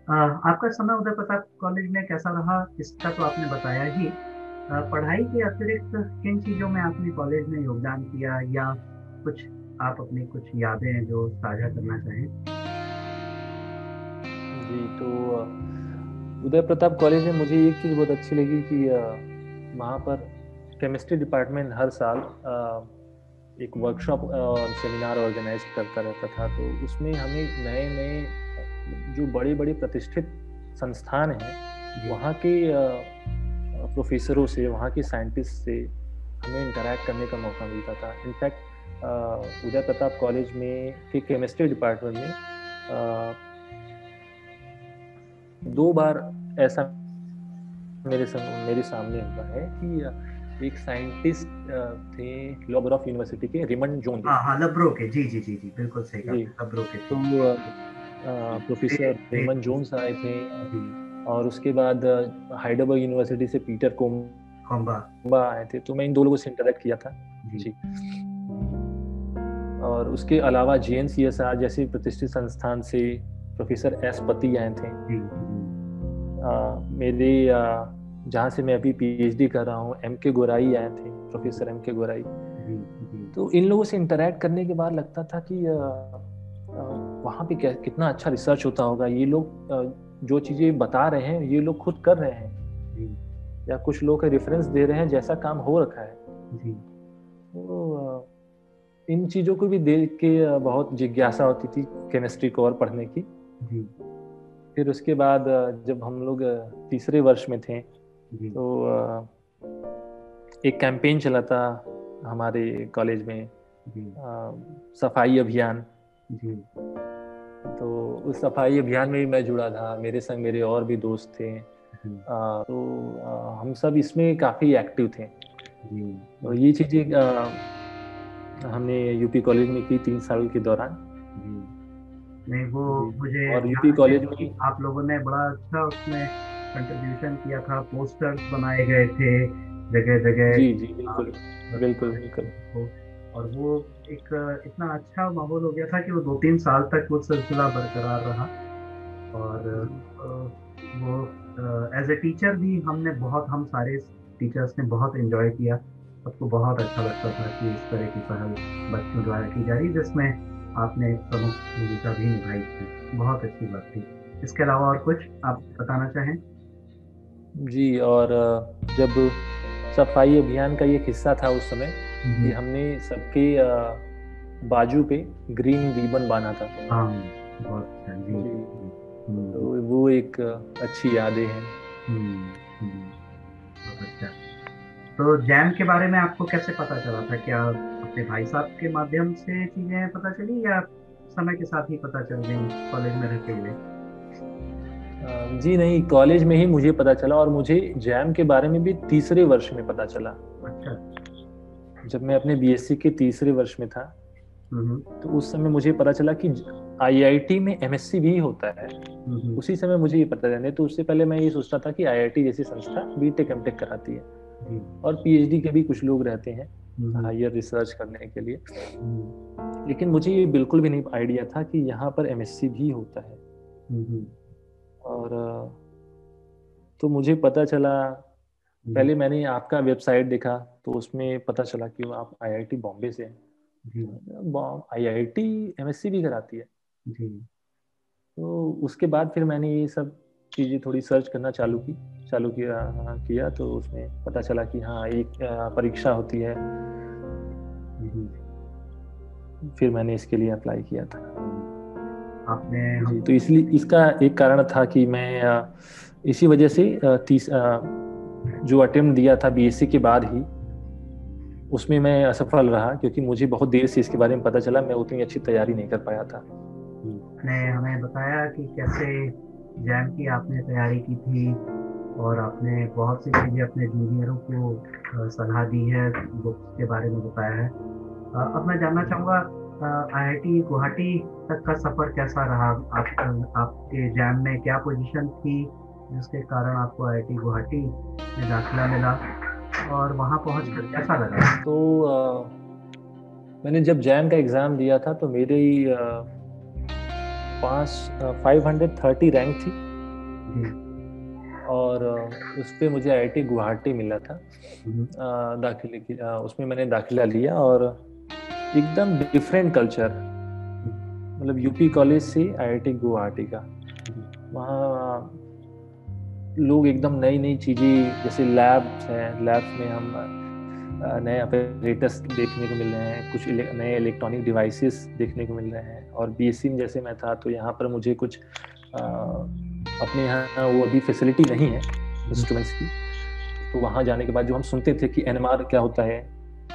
आपका समय उदय प्रताप कॉलेज में कैसा रहा, इसका तो आपने बताया ही। पढ़ाई के अतिरिक्त किन चीज़ों में आपने कॉलेज में योगदान किया, या कुछ आप अपनी कुछ यादें जो साझा करना चाहें? जी तो उदय प्रताप कॉलेज में मुझे एक चीज़ बहुत अच्छी लगी कि वहाँ पर केमिस्ट्री डिपार्टमेंट हर साल एक वर्कशॉप सेमिनार ऑर्गेनाइज करता रहता था। तो उसमें हमें नए नए जो बड़े बड़े प्रतिष्ठित संस्थान हैं वहाँ के प्रोफेसरों से वहाँ के साइंटिस्ट से हमें इंटरेक्ट करने का मौका मिलता था। इनफैक्ट उदय प्रताप कॉलेज में के केमिस्ट्री डिपार्टमेंट में आ, दो बार ऐसा मेरे सम, मेरे सामने हुआ है कि एक साइंटिस्ट थे लॉबर ऑफ़ यूनिवर्सिटी के रिमंड जोन हाँ हाँ लब्रो के जी जी जी जी बिल्कुल सही लब्रो के। तो प्रोफेसर रिमंड जोन्स आए थे। और उसके बाद हाइडरबर्ग यूनिवर्सिटी से पीटर कोम्बा आए थे। तो मैं इन दो लोगों से इंटरेक्ट किया था। जी। और उसके अलावा J N C S R जैसे प्रतिष्ठित संस्थान से प्रोफेसर एस पति आए थे। आ, मेरे जहाँ से मैं अभी पीएचडी कर रहा हूँ एम के गोराई आए थे प्रोफेसर एम के गोराई तो इन लोगों से इंटरेक्ट करने के बाद लगता था कि वहाँ पे कितना अच्छा रिसर्च होता होगा? ये लोग जो चीज़ें बता रहे हैं ये लोग खुद कर रहे हैं। या कुछ लोग रेफरेंस दे रहे हैं जैसा काम हो रखा है। तो इन चीज़ों को भी देख के बहुत जिज्ञासा होती थी केमिस्ट्री को और पढ़ने की। फिर उसके बाद जब हम लोग तीसरे वर्ष में थे तो एक कैंपेन चला था हमारे कॉलेज में सफ़ाई अभियान। तो उस सफ़ाई अभियान में भी मैं जुड़ा था। मेरे संग मेरे और भी दोस्त थे। आ, तो आ, हम सब इसमें काफ़ी एक्टिव थे। तो ये चीज़ें हमने यूपी कॉलेज में की तीन साल के दौरान। नहीं वो मुझे और यूपी कॉलेज में आप लोगों ने बड़ा अच्छा उसमें कंट्रीब्यूशन किया था। पोस्टर्स बनाए गए थे जगह जगह जी जी बिल्कुल। बिल्कुल बिल्कुल। और वो एक, इतना अच्छा माहौल हो गया था कि वो दो तीन साल तक वो सिलसिला बरकरार रहा। और वो एज ए टीचर भी हमने बहुत, हम सारे टीचर्स ने बहुत एंजॉय किया। सबको बहुत अच्छा लगता था कि इस तरह की पहल बच्चों द्वारा की जा रही, जिसमें आपने एक प्रमुख भूमिका भी निभाई थी बहुत अच्छी बात थी। इसके अलावा और कुछ आप बताना चाहें? जी, और, जब सफ़ाई अभियान का ये हिस्सा था उस समय कि हमने सबके बाजू पे ग्रीन रिबन बांधा था। हाँ अच्छा हम्म। तो वो एक अच्छी यादें हैं। हम्म, हम्म। अच्छा। तो जैम के बारे में आपको कैसे पता चला था क्या अपने भाई साहब के माध्यम से चीज़ें पता चली या समय के साथ ही पता चल गई कॉलेज में रहते हुए? जी नहीं कॉलेज में ही मुझे पता चला और मुझे जैम के बारे में भी तीसरे वर्ष में पता चला। अच्छा। जब मैं अपने बीएससी के तीसरे वर्ष में था तो उस समय मुझे पता चला कि आईआईटी में एमएससी भी होता है। उसी समय मुझे ये पता चला तो उससे पहले मैं ये सोचता था कि आईआईटी जैसी संस्था बीटेक एमटेक कराती है। और पीएचडी के भी कुछ लोग रहते हैं हायर रिसर्च करने के लिए। लेकिन मुझे ये बिल्कुल भी नहीं आइडिया था कि यहाँ पर एमएससी भी होता है। और तो मुझे पता चला पहले मैंने आपका वेबसाइट देखा तो उसमें पता चला कि आप आईआईटी बॉम्बे से हैं। आईआईटी एमएससी भी कराती है। तो उसके बाद फिर मैंने ये सब चीज़ें थोड़ी सर्च करना चालू की चालू किया किया तो उसमें पता चला कि हाँ एक परीक्षा होती है। फिर मैंने इसके लिए अप्लाई किया था। आपने जी तो इसलिए इसका एक कारण था कि मैं इसी वजह से तीस जो अटेम्प्ट दिया था बीएससी के बाद ही, उसमें मैं असफल रहा क्योंकि मुझे बहुत देर से इसके बारे में पता चला, मैं उतनी अच्छी तैयारी नहीं कर पाया था। ने हमें बताया कि कैसे जैम की आपने तैयारी की थी और आपने बहुत सी चीज़ें अपने जूनियरों को सलाह दी है बुक्स के बारे में बताया है। अब मैं जानना चाहूँगा आईआईटी गुवाहाटी तक का सफ़र कैसा रहा? आप आपके जैम में क्या पोजीशन थी? जिसके कारण आपको आईआईटी गुवाहाटी में दाखिला मिला और वहाँ पहुँच कर कैसा लगा। तो आ, मैंने जब जैम का एग्ज़ाम दिया था तो मेरी पाँच फाइव हंड्रेड थर्टी रैंक थी। और उस पर मुझे आई गुवाहाटी मिला था दाखिले की उसमें मैंने दाखिला लिया और एकदम डिफरेंट कल्चर मतलब यूपी कॉलेज से आईआईटी गुवाहाटी का। वहाँ लोग एकदम नई नई चीज़ें जैसे लैब्स हैं लैब्स में हम नए अपरेटस देखने को मिल रहे हैं कुछ नए इलेक्ट्रॉनिक डिवाइसेस देखने को मिल रहे हैं और बी में जैसे मैं था तो यहाँ पर मुझे कुछ आ, अपने यहाँ वो अभी फैसिलिटी नहीं है इंस्ट्रूमेंट्स की। तो वहाँ जाने के बाद जो हम सुनते थे कि एन क्या होता है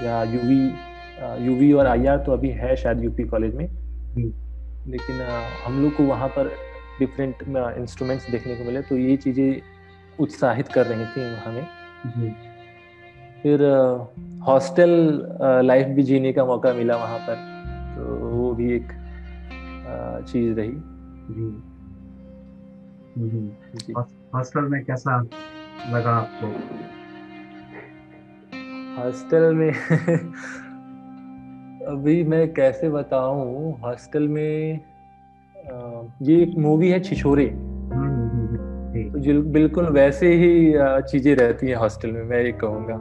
या यूवी यूवी और आईआर तो अभी है शायद यूपी कॉलेज में। लेकिन आ, हम लोग को वहाँ पर डिफरेंट इंस्ट्रूमेंट्स देखने को मिले तो ये चीज़ें उत्साहित कर रही थी हमें। फिर हॉस्टल लाइफ भी जीने का मौका मिला वहाँ पर तो वो भी एक चीज़ रही। जी। हॉस्टल में कैसा लगा आपको? हॉस्टल में अभी मैं कैसे बताऊँ? हॉस्टल में ये एक मूवी है छिछोरे। बिल्कुल वैसे ही चीज़ें रहती हैं हॉस्टल में, मैं ये कहूँगा।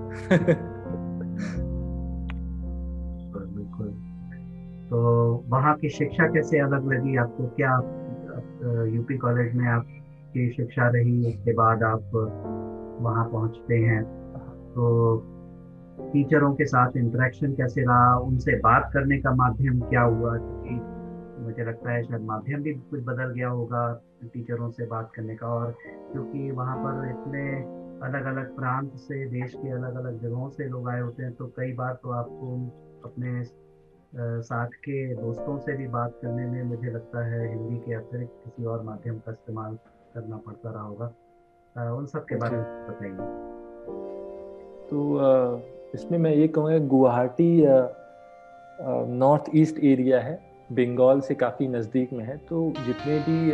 बिल्कुल तो वहाँ की शिक्षा कैसे अलग लगी आपको? क्या यूपी कॉलेज में आपकी शिक्षा रही, उसके बाद आप वहाँ पहुँचते हैं? तो टीचरों के साथ इंटरेक्शन कैसे रहा? उनसे बात करने का माध्यम क्या हुआ? क्योंकि मुझे लगता है शायद माध्यम भी कुछ बदल गया होगा। टीचरों से बात करने का और क्योंकि वहाँ पर इतने अलग अलग प्रांत से देश के अलग अलग जगहों से लोग आए होते हैं तो कई बार तो आपको अपने साथ के दोस्तों से भी बात करने में मुझे लगता है हिंदी के अतिरिक्त किसी और माध्यम का इस्तेमाल करना पड़ता रहा होगा। उन सब के बारे में बताइए। तो इसमें मैं ये कहूँगा गुवाहाटी नॉर्थ ईस्ट एरिया है बंगाल से काफ़ी नज़दीक में है तो जितने भी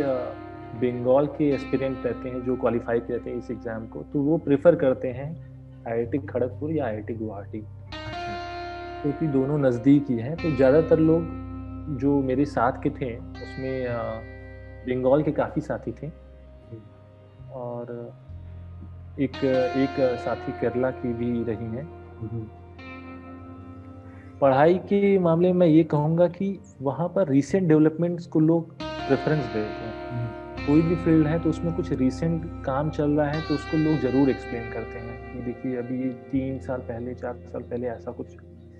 बंगाल के एस्पिरेंट रहते हैं, जो क्वालिफाई करते हैं इस एग्ज़ाम को तो वो प्रेफर करते हैं आईआईटी खड़गपुर या आईआईटी गुवाहाटी। क्योंकि तो दोनों नज़दीक ही हैं तो ज़्यादातर लोग जो मेरे साथ के थे, उसमें बंगाल के काफ़ी साथी थे। और एक एक साथी केरला की भी रही हैं। पढ़ाई के मामले में ये कहूँगा कि वहाँ पर रिसेंट डेवलपमेंट्स को लोग प्रेफरेंस देते हैं। कोई भी फ़ील्ड है तो उसमें कुछ रिसेंट काम चल रहा है तो उसको लोग ज़रूर एक्सप्लेन करते हैं। कि देखिए अभी तीन साल पहले चार साल पहले ऐसा कुछ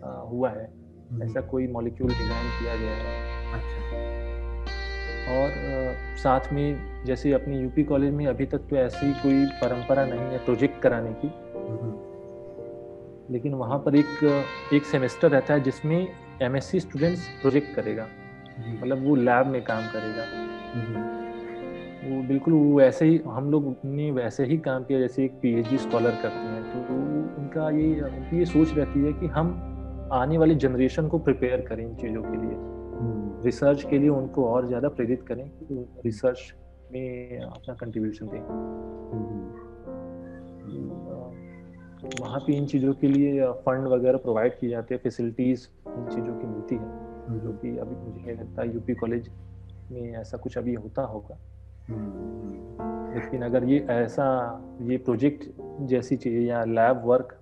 आ, हुआ है। हम्म। ऐसा कोई मॉलिक्यूल डिज़ाइन किया गया है। अच्छा। और आ, साथ में जैसे अपने यूपी कॉलेज में अभी तक तो ऐसी कोई परंपरा नहीं है प्रोजेक्ट कराने की। हम्म। लेकिन वहाँ पर एक एक सेमेस्टर रहता है जिसमें एमएससी स्टूडेंट्स प्रोजेक्ट करेगा। मतलब वो लैब में काम करेगा। वो बिल्कुल वो वैसे ही हम लोग ने वैसे ही काम किया जैसे एक पीएचडी स्कॉलर करते हैं तो उनका ये उनकी ये सोच रहती है कि हम आने वाली जनरेशन को प्रिपेयर करें इन चीज़ों के लिए। रिसर्च हम्म। के लिए उनको और ज़्यादा प्रेरित करें कि रिसर्च में अपना कंट्रीब्यूशन दें। वहाँ पे इन चीज़ों के लिए फंड वगैरह प्रोवाइड किए जाते हैं फैसिलिटीज़ इन चीज़ों की मिलती है जो कि अभी मुझे नहीं लगता यूपी कॉलेज में ऐसा कुछ अभी होता होगा। लेकिन अगर ये ऐसा ये प्रोजेक्ट जैसी चीज़ या लैब वर्क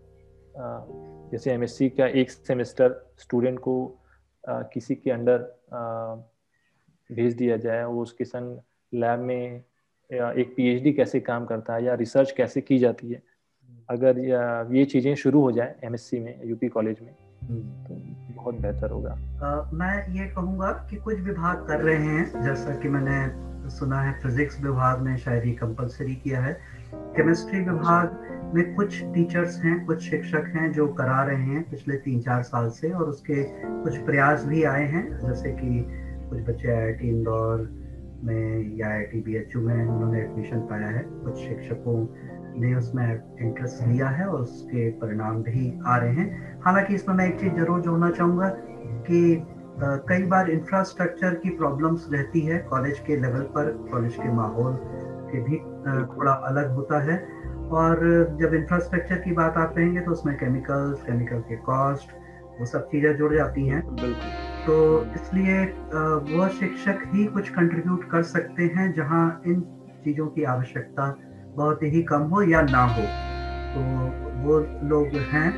जैसे एमएससी का एक सेमेस्टर स्टूडेंट को किसी के अंडर भेज दिया जाए वो उसके संग लैब में एक पीएचडी कैसे काम करता है या रिसर्च कैसे की जाती है अगर ये चीज़ें शुरू हो जाए एमएससी में यूपी कॉलेज में तो बहुत बेहतर होगा। मैं ये कहूँगा कि कुछ विभाग कर रहे हैं, जैसा कि मैंने सुना है, फिजिक्स विभाग ने शायद ही कंपलसरी किया है। केमिस्ट्री विभाग में कुछ टीचर्स हैं, कुछ शिक्षक हैं जो करा रहे हैं पिछले तीन चार साल से और उसके कुछ प्रयास भी आए हैं। जैसे कि कुछ बच्चे आई इंदौर में या आई यू में उन्होंने एडमिशन पाया है। कुछ शिक्षकों ने उसमें इंटरेस्ट लिया है और उसके परिणाम भी आ रहे हैं। हालाँकि इसमें मैं एक चीज़ ज़रूर जोड़ना चाहूँगा कि कई बार इंफ्रास्ट्रक्चर की प्रॉब्लम्स रहती है कॉलेज के लेवल पर कॉलेज के माहौल के भी थोड़ा अलग होता है। और जब इंफ्रास्ट्रक्चर की बात आप कहेंगे तो उसमें केमिकल्स केमिकल के कॉस्ट वो सब चीज़ें जुड़ जाती हैं। तो इसलिए वह शिक्षक ही कुछ कंट्रीब्यूट कर सकते हैं जहाँ इन चीज़ों की आवश्यकता बहुत ही कम हो या ना हो। तो वो लोग हैं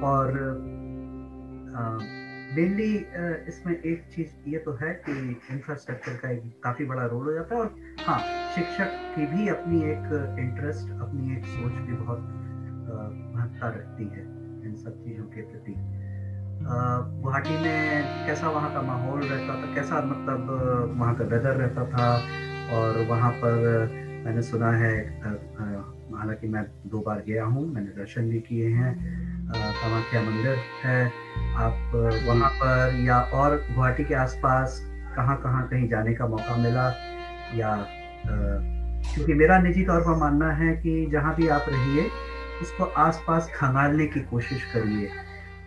और मेनली इसमें एक चीज़ ये तो है कि इंफ्रास्ट्रक्चर का एक काफ़ी बड़ा रोल हो जाता है और हाँ शिक्षक की भी अपनी एक इंटरेस्ट अपनी एक सोच भी बहुत महत्ता रखती है इन सब चीज़ों के प्रति। गुवाहाटी में कैसा वहाँ का माहौल रहता था? कैसा मतलब वहाँ का वेदर रहता था? और वहाँ पर मैंने सुना है हालाँकि मैं दो बार गया हूँ मैंने दर्शन भी किए हैं कामाख्या मंदिर है। आप वहाँ पर या और गुवाहाटी के आसपास कहाँ कहाँ कहीं जाने का मौका मिला? या क्योंकि मेरा निजी तौर पर मानना है कि जहाँ भी आप रहिए उसको आसपास खंगालने की कोशिश करिए।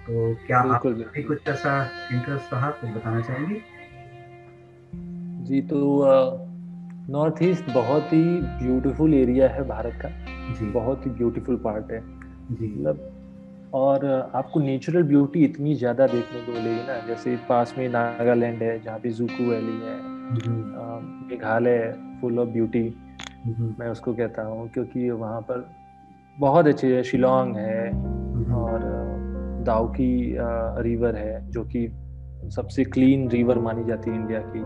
तो क्या आप भी कुछ ऐसा इंटरेस्ट रहा कुछ बताना चाहेंगे? जी तो नॉर्थ ईस्ट बहुत ही ब्यूटीफुल एरिया है भारत का। जी। बहुत ही ब्यूटीफुल पार्ट है। जी। मतलब और आपको नेचुरल ब्यूटी इतनी ज़्यादा देखने को मिलेगी ना जैसे पास में नागालैंड है जहाँ पे जूकू वैली है मेघालय है फुल ऑफ़ ब्यूटी मैं उसको कहता हूँ क्योंकि वहाँ पर बहुत अच्छे है शिलोंग है और दाउकी रिवर है जो कि सबसे क्लीन रिवर मानी जाती है इंडिया की।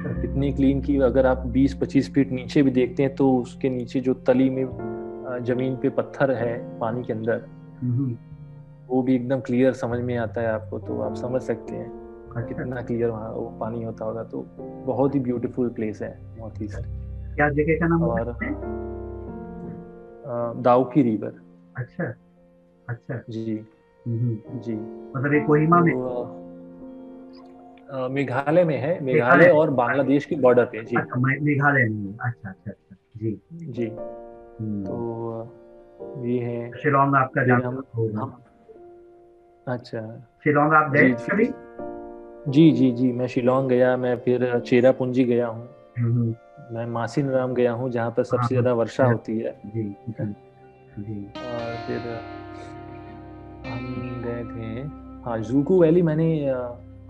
इतनी क्लीन की अगर आप 20-25 फीट नीचे भी देखते हैं तो उसके नीचे जो तली में ज़मीन पे पत्थर है पानी के अंदर हम्म। वो भी एकदम क्लियर समझ में आता है आपको तो आप समझ सकते हैं। कितना क्लियर वहाँ वो पानी होता होगा तो बहुत ही ब्यूटीफुल प्लेस है नॉर्थ ईस्ट क्या जगह का नाम और दाउकी रिवर अच्छा अच्छा जी हम्म। जी मतलब एक कोहिमा में तो, मेघालय में है मेघालय और बांग्लादेश की बॉर्डर पे जी। अच्छा मेघालय में अच्छा अच्छा अच्छा जी। जी। हम्म। तो ये है। शिलोंग आपका जाना हम अच्छा। शिलोंग आप गए कभी? जी जी जी मैं शिलोंग गया मैं फिर चेरापूंजी गया हूँ। हम्म। मैं मासिन राम गया हूँ जहाँ पर सबसे हाँ, ज़्यादा वर्षा हाँ। होती है। जी जी और फिर हम गए थे हाँ जूकू वैली मैंने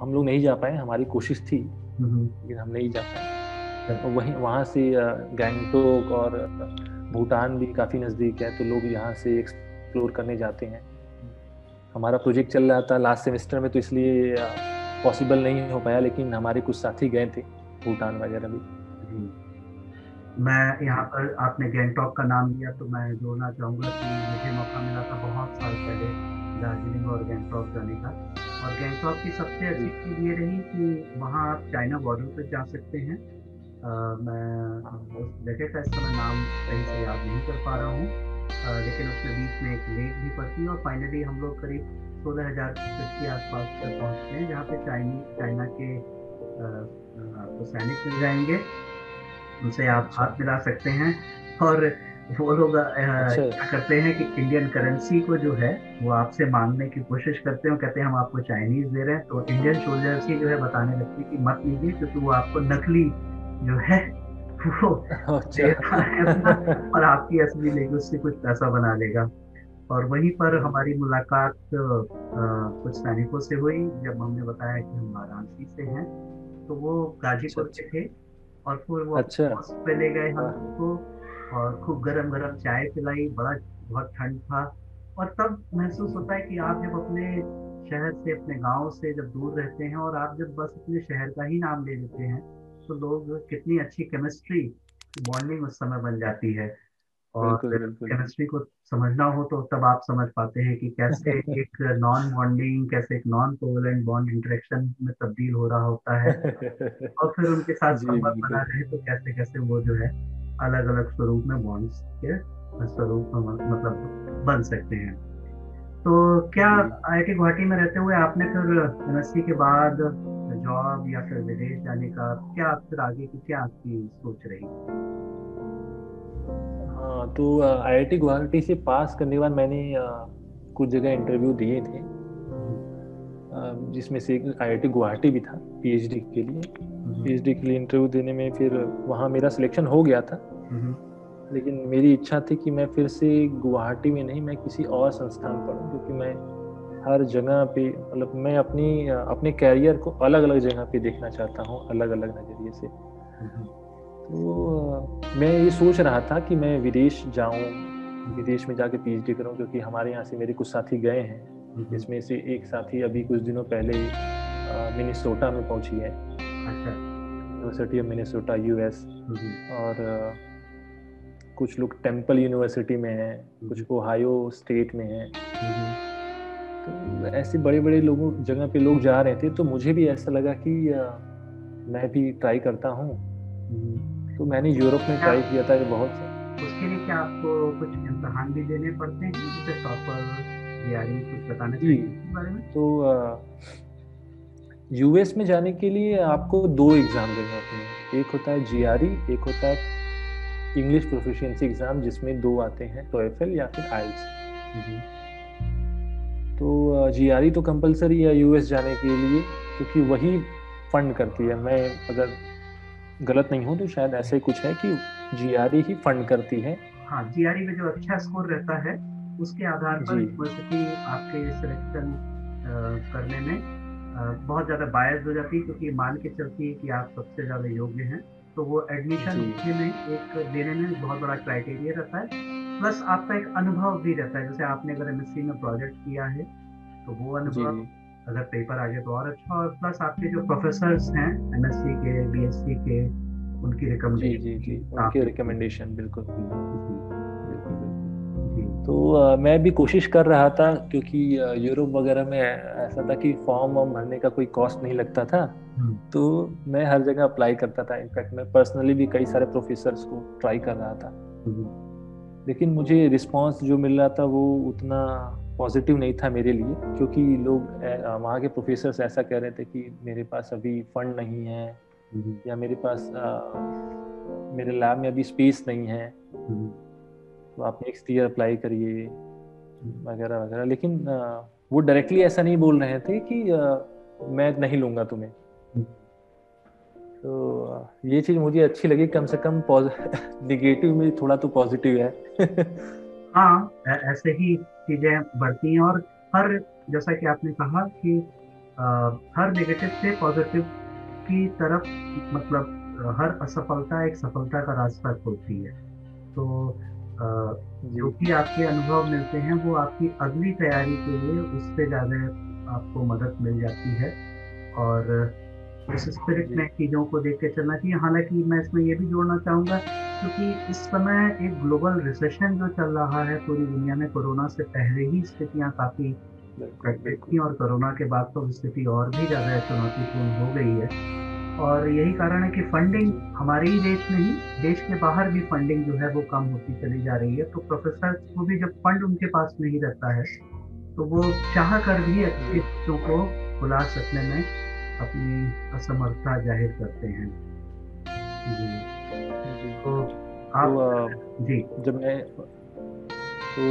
हम लोग नहीं जा पाए हमारी कोशिश थी लेकिन हम नहीं जा पाए। तो वहीं वहाँ से गैंगटोक और भूटान भी काफ़ी नज़दीक है तो लोग यहाँ से एक्सप्लोर करने जाते हैं। हमारा प्रोजेक्ट चल रहा था लास्ट सेमेस्टर में तो इसलिए पॉसिबल नहीं हो पाया लेकिन हमारे कुछ साथी गए थे भूटान वगैरह भी। मैं यहाँ पर आपने गैंगटॉक का नाम लिया तो मैं जोड़ना चाहूँगा कि मुझे मौका मिला था बहुत साल पहले दार्जिलिंग और गैंगटॉक जाने का। और गैंगटॉक की सबसे अच्छी चीज़ ये रही कि वहाँ आप चाइना बॉर्डर पर जा सकते हैं। आ, मैं उस जगह का इस समय नाम सही से याद नहीं कर पा रहा हूँ। लेकिन उसके बीच में एक लेक भी पड़ती है और फाइनली हम लोग करीब सोलह हज़ार फीट के आसपास तक पहुँचते हैं जहाँ पे चाइनी चाइना के आपको सैनिक मिल जाएँगे। उनसे आप हाथ मिला सकते हैं। और वो लोग अच्छा। क्या करते हैं कि इंडियन करेंसी को जो है वो आपसे मांगने की कोशिश करते हैं कहते हैं हम आपको चाइनीज़ दे रहे हैं। तो इंडियन सोल्जर्स ही जो है बताने लगती है कि मत लीजिए क्योंकि वो आपको नकली जो है वो अच्छा। और आपकी असली लेके उससे कुछ पैसा बना लेगा। और वहीं पर हमारी मुलाकात कुछ सैनिकों से हुई। जब हमने बताया कि हम वाराणसी से हैं तो वो गाजीपुर अच्छा, के थे और फिर वो अच्छा। पे ले गए हम उनको और खूब गरम गरम चाय पिलाई बड़ा बहुत ठंड था। और तब महसूस होता है कि आप जब अपने शहर से अपने गाँव से जब दूर रहते हैं और आप जब बस अपने शहर का ही नाम ले लेते हैं तो लोग कितनी अच्छी केमिस्ट्री बॉन्डिंग उस समय बन जाती है। और केमिस्ट्री को समझना हो तो तब आप समझ पाते हैं कि कैसे एक नॉन बॉन्डिंग कैसे एक नॉन कोवलेंट बॉन्ड इंटरेक्शन में तब्दील हो रहा होता है। और फिर उनके साथ संबंध बना रहे तो कैसे कैसे वो जो है अलग अलग स्वरूप में बॉन्ड्स के स्वरूप मतलब बन सकते हैं। तो क्या आई टी गुवाहाटी में रहते हुए आपने फिर एमएससी के बाद जॉब या फिर विदेश जाने का क्या फिर आगे की क्या आपकी सोच रही? हाँ तो आईआईटी गुवाहाटी से पास करने के बाद मैंने कुछ जगह इंटरव्यू दिए थे। जिसमें से आईआईटी गुवाहाटी भी था पीएचडी के लिए। पीएचडी हम्म। के लिए इंटरव्यू देने में फिर वहाँ मेरा सिलेक्शन हो गया था हम्म। लेकिन मेरी इच्छा थी कि मैं फिर से गुवाहाटी में नहीं मैं किसी और संस्थान पढ़ूँ क्योंकि मैं हर जगह पे मतलब मैं अपनी अपने कैरियर को अलग अलग जगह पे देखना चाहता हूँ अलग अलग नज़रिए से हम्म। तो मैं ये सोच रहा था कि मैं विदेश जाऊँ विदेश में जाके पीएचडी करूँ क्योंकि हमारे यहाँ से मेरे कुछ साथी गए हैं जिसमें से एक साथी अभी कुछ दिनों पहले मिनीसोटा में पहुँची है यूनिवर्सिटी ऑफ़ मिनीसोटा यूएस और कुछ लोग टेंपल यूनिवर्सिटी में हैं कुछ ओहायो स्टेट में हैं। तो ऐसे बड़े बड़े लोगों जगह पे लोग जा रहे थे तो मुझे भी ऐसा लगा कि मैं भी ट्राई करता हूँ। तो मैंने यूरोप में ट्राई किया था बहुत उसके लिए क्या आपको कुछ इम्तहान भी देने पड़ते हैं? जैसे टॉपर जीआरई कुछ बताना चाहिए तो यूएस में जाने के लिए आपको दो एग्ज़ाम देने होते हैं। एक होता है जीआरई एक होता है इंग्लिश प्रोफिशिएंसी एग्ज़ाम जिसमें दो आते हैं टोएफएल या फिर आइल्स तो जीआरई तो कंपलसरी है यूएस जाने के लिए क्योंकि वही फंड करती है। मैं अगर गलत नहीं हूँ तो शायद ऐसे कुछ है कि जीआरई ही फंड करती है। हाँ जीआरई में जो अच्छा स्कोर रहता है उसके आधार पर यूनिवर्सिटी आपके सिलेक्शन करने में बहुत ज़्यादा बायस हो जाती है क्योंकि मान के चलती है कि आप सबसे ज़्यादा योग्य हैं। तो वो एडमिशन में एक देने में बहुत बड़ा क्राइटेरिया रहता है। प्लस आपका एक अनुभव भी रहता है। जैसे आपने अगर एमएससी में प्रोजेक्ट किया है तो वो अनुभव अगर पेपर आ गया तो और अच्छा और प्लस आपके जो प्रोफेसर हैं एमएससी के बीएससी के उनकी रिकमेंडेशन जी जी। उनकी रिकमेंडेशन बिल्कुल। तो मैं भी कोशिश कर रहा था क्योंकि यूरोप वगैरह में ऐसा था कि फॉर्म वॉर्म भरने का कोई कॉस्ट नहीं लगता था हम्म। तो मैं हर जगह अप्लाई करता था इनफैक्ट मैं पर्सनली भी कई सारे प्रोफेसर्स को ट्राई कर रहा था हम्म। लेकिन मुझे रिस्पांस जो मिल रहा था वो उतना पॉजिटिव नहीं था मेरे लिए क्योंकि लोग वहाँ के प्रोफेसर ऐसा कह रहे थे कि मेरे पास अभी फंड नहीं है हम्म। या मेरे पास आ, मेरे लैब में अभी स्पेस नहीं है। तो आप नेक्स्ट ईयर अप्लाई करिए वगैरह वगैरह। लेकिन वो डायरेक्टली ऐसा नहीं बोल रहे थे कि मैं नहीं लूँगा तुम्हें। हम्म। तो ये चीज़ मुझे अच्छी लगी। कम से कम निगेटिव में थोड़ा तो पॉजिटिव है। हाँ ऐसे ही चीज़ें बढ़ती हैं और हर जैसा कि आपने कहा कि आ, हर नेगेटिव से पॉजिटिव की तरफ़ मतलब हर असफलता एक सफलता का रास्ता खोलती है। तो जो भी आपके अनुभव मिलते हैं वो आपकी अगली तैयारी के लिए उससे ज़्यादा आपको मदद मिल जाती है। और इस स्पिरिट में चीज़ों को देख के चलना चाहिए। हालाँकि मैं इसमें ये भी जोड़ना चाहूँगा क्योंकि इस समय एक ग्लोबल रिसेशन जो चल रहा है पूरी दुनिया में कोरोना से पहले ही स्थितियाँ काफ़ी थी और कोरोना के बाद तो स्थिति और भी ज़्यादा चुनौतीपूर्ण हो गई है। और यही कारण है कि फंडिंग हमारे ही देश में ही देश के बाहर भी फंडिंग जो है वो कम होती चली जा रही है। तो प्रोफेसर को भी जब फंड उनके पास नहीं रहता है तो वो चाह कर भी अच्छे को बुला सकने में अपनी असमर्थता ज़ाहिर करते हैं। जी। जी तो आप तो, जी। जब मैं तो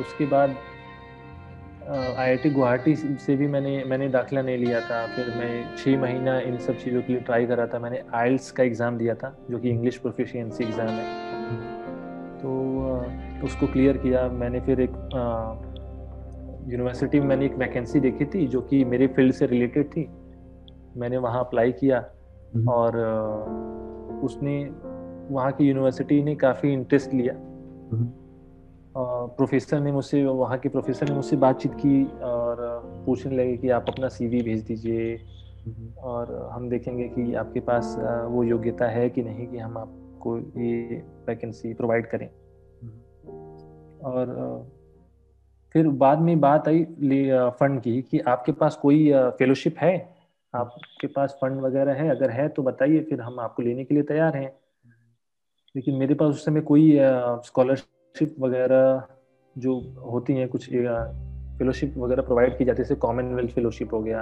उसके बाद आईआईटी गुवाहाटी से भी मैंने मैंने दाखिला नहीं लिया था। फिर मैं छः महीना इन सब चीज़ों के लिए ट्राई करा था। मैंने आइल्स का एग्ज़ाम दिया था जो कि इंग्लिश प्रोफिशिएंसी एग्ज़ाम है। तो उसको क्लियर किया। मैंने फिर एक यूनिवर्सिटी में मैंने एक वैकेंसी देखी थी जो कि मेरे फ़ील्ड से रिलेटेड थी। मैंने वहाँ अप्लाई किया हम्म। और उसने वहाँ की यूनिवर्सिटी ने काफ़ी इंटरेस्ट लिया। हम्म। प्रोफेसर ने मुझसे वहाँ के प्रोफेसर ने मुझसे बातचीत की और पूछने लगे कि आप अपना सीवी भेज दीजिए। और हम देखेंगे कि आपके पास वो योग्यता है कि नहीं कि हम आपको ये वैकेंसी प्रोवाइड करें। और फिर बाद में बात आई फंड की कि आपके पास कोई फेलोशिप है? आपके पास फंड वगैरह है? अगर है तो बताइए फिर हम आपको लेने के लिए तैयार हैं। लेकिन मेरे पास उस समय कोई स्कॉलरशिप फेलोशिप वगैरह जो होती हैं कुछ फेलोशिप वगैरह प्रोवाइड की जाती है जैसे कॉमनवेल्थ फेलोशिप हो गया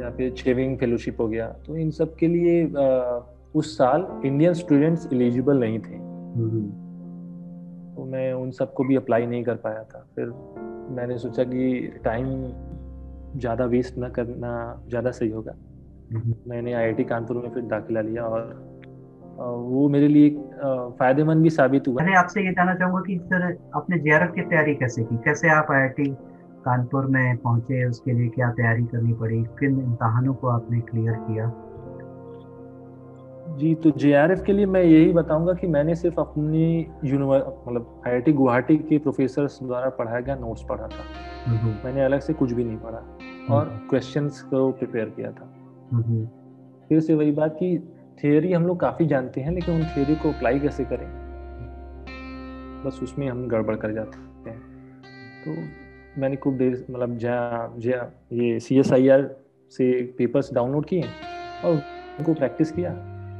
या फिर शेविंग फेलोशिप हो गया तो इन सब के लिए उस साल इंडियन स्टूडेंट्स एलिजिबल नहीं थे। तो मैं उन सबको भी अप्लाई नहीं कर पाया था। फिर मैंने सोचा कि टाइम ज़्यादा वेस्ट ना करना ज़्यादा सही होगा। मैंने आईआईटी कानपुर में फिर दाखिला लिया और वो मेरे लिए फ़ायदेमंद भी साबित हुआ। मैं आपसे ये जानना चाहूँगा कि सर आपने जेआरएफ की तैयारी कैसे की? कैसे आप आईआईटी कानपुर में पहुँचे? उसके लिए क्या तैयारी करनी पड़ी? किन इम्तहानों को आपने क्लियर किया? जी तो जेआरएफ के लिए मैं यही बताऊँगा कि मैंने सिर्फ़ अपनी यूनिवर्स मतलब आई गुवाहाटी के प्रोफेसर द्वारा पढ़ाया गया नोट्स पढ़ा था। हम्म। मैंने अलग से कुछ भी नहीं पढ़ा। और क्वेश्चंस हम्म। को प्रिपेयर किया था। हम्म। फिर से वही बात कि थियोरी हम लोग काफ़ी जानते हैं, लेकिन उन थियोरी को अप्लाई कैसे करें? बस उसमें हम गड़बड़ कर जाते हैं। तो मैंने खूब देर मतलब जहाँ जहाँ ये सी एस आई आर से पेपर्स डाउनलोड किए और उनको प्रैक्टिस किया।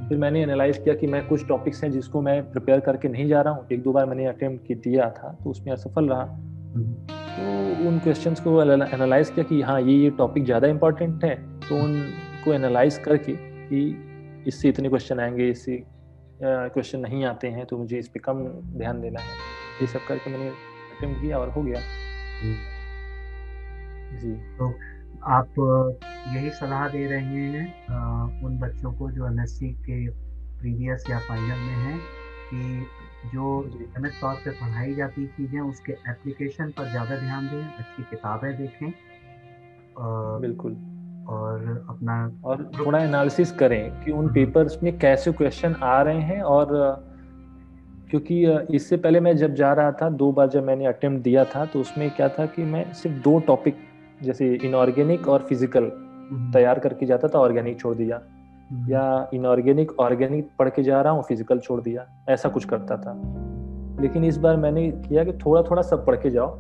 फिर मैंने एनालाइज किया कि मैं कुछ टॉपिक्स हैं जिसको मैं प्रिपेयर करके नहीं जा रहा हूँ। एक दो बार मैंने अटेम्प्ट दिया था तो उसमें असफल रहा। तो उन क्वेश्चन को एनालाइज किया कि हाँ ये ये टॉपिक ज़्यादा इंपॉर्टेंट है। तो उनको एनालाइज करके कि इससे इतने क्वेश्चन आएँगे इससे क्वेश्चन नहीं आते हैं तो मुझे इस पर कम ध्यान देना है। ये सब करके मैंने अटेम्प्ट किया और हो गया। जी। तो आप यही सलाह दे रहे हैं उन बच्चों को जो एम के प्रीवियस या फाइनल में हैं कि जो नियमित तौर पर पढ़ाई जाती चीज़ें उसके एप्लीकेशन पर ज़्यादा ध्यान दें अच्छी किताबें देखें बिल्कुल। और अपना और थोड़ा एनालिसिस करें कि उन पेपर्स हम्म। में कैसे क्वेश्चन आ रहे हैं और क्योंकि इससे पहले मैं जब जा रहा था दो बार जब मैंने अटेम्प्ट दिया था तो उसमें क्या था कि मैं सिर्फ़ दो टॉपिक जैसे इनऑर्गेनिक और फ़िज़िकल हम्म। तैयार करके जाता था ऑर्गेनिक छोड़ दिया हम्म। या इनऑर्गेनिक ऑर्गेनिक पढ़ के जा रहा हूँ फ़िज़िकल छोड़ दिया ऐसा कुछ करता था लेकिन इस बार मैंने किया कि थोड़ा थोड़ा सब पढ़ के जाओ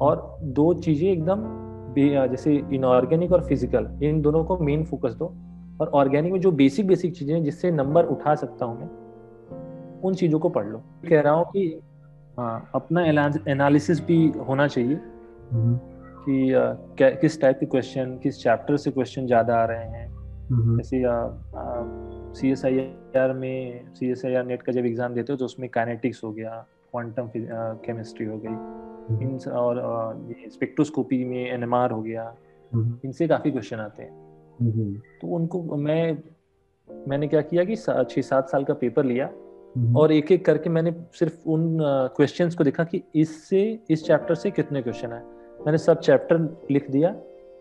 और दो चीज़ें एकदम जैसे इनऑर्गेनिक और फ़िज़िकल इन दोनों को मेन फोकस दो और ऑर्गेनिक में जो बेसिक बेसिक चीज़ें हैं जिससे नंबर उठा सकता हूँ मैं उन चीज़ों को पढ़ लो कह रहा हूँ कि हाँ अपना एनालिसिस भी होना चाहिए हम्म। कि आ, किस टाइप के क्वेश्चन किस चैप्टर से क्वेश्चन ज़्यादा आ रहे हैं हम्म। जैसे सी एस आई आर में C S I R NET का जब एग्ज़ाम देते हो तो उसमें काइनेटिक्स हो गया क्वांटम केमिस्ट्री हो गई हम्म। इन और ये स्पेक्ट्रोस्कोपी में एनएमआर हो गया हम्म। इनसे काफ़ी क्वेश्चन आते हैं हम्म। तो उनको मैं मैंने क्या किया कि छह सात साल का पेपर लिया और एक एक करके मैंने सिर्फ़ उन क्वेश्चन को देखा कि इससे इस चैप्टर से कितने क्वेश्चन आए मैंने सब चैप्टर लिख दिया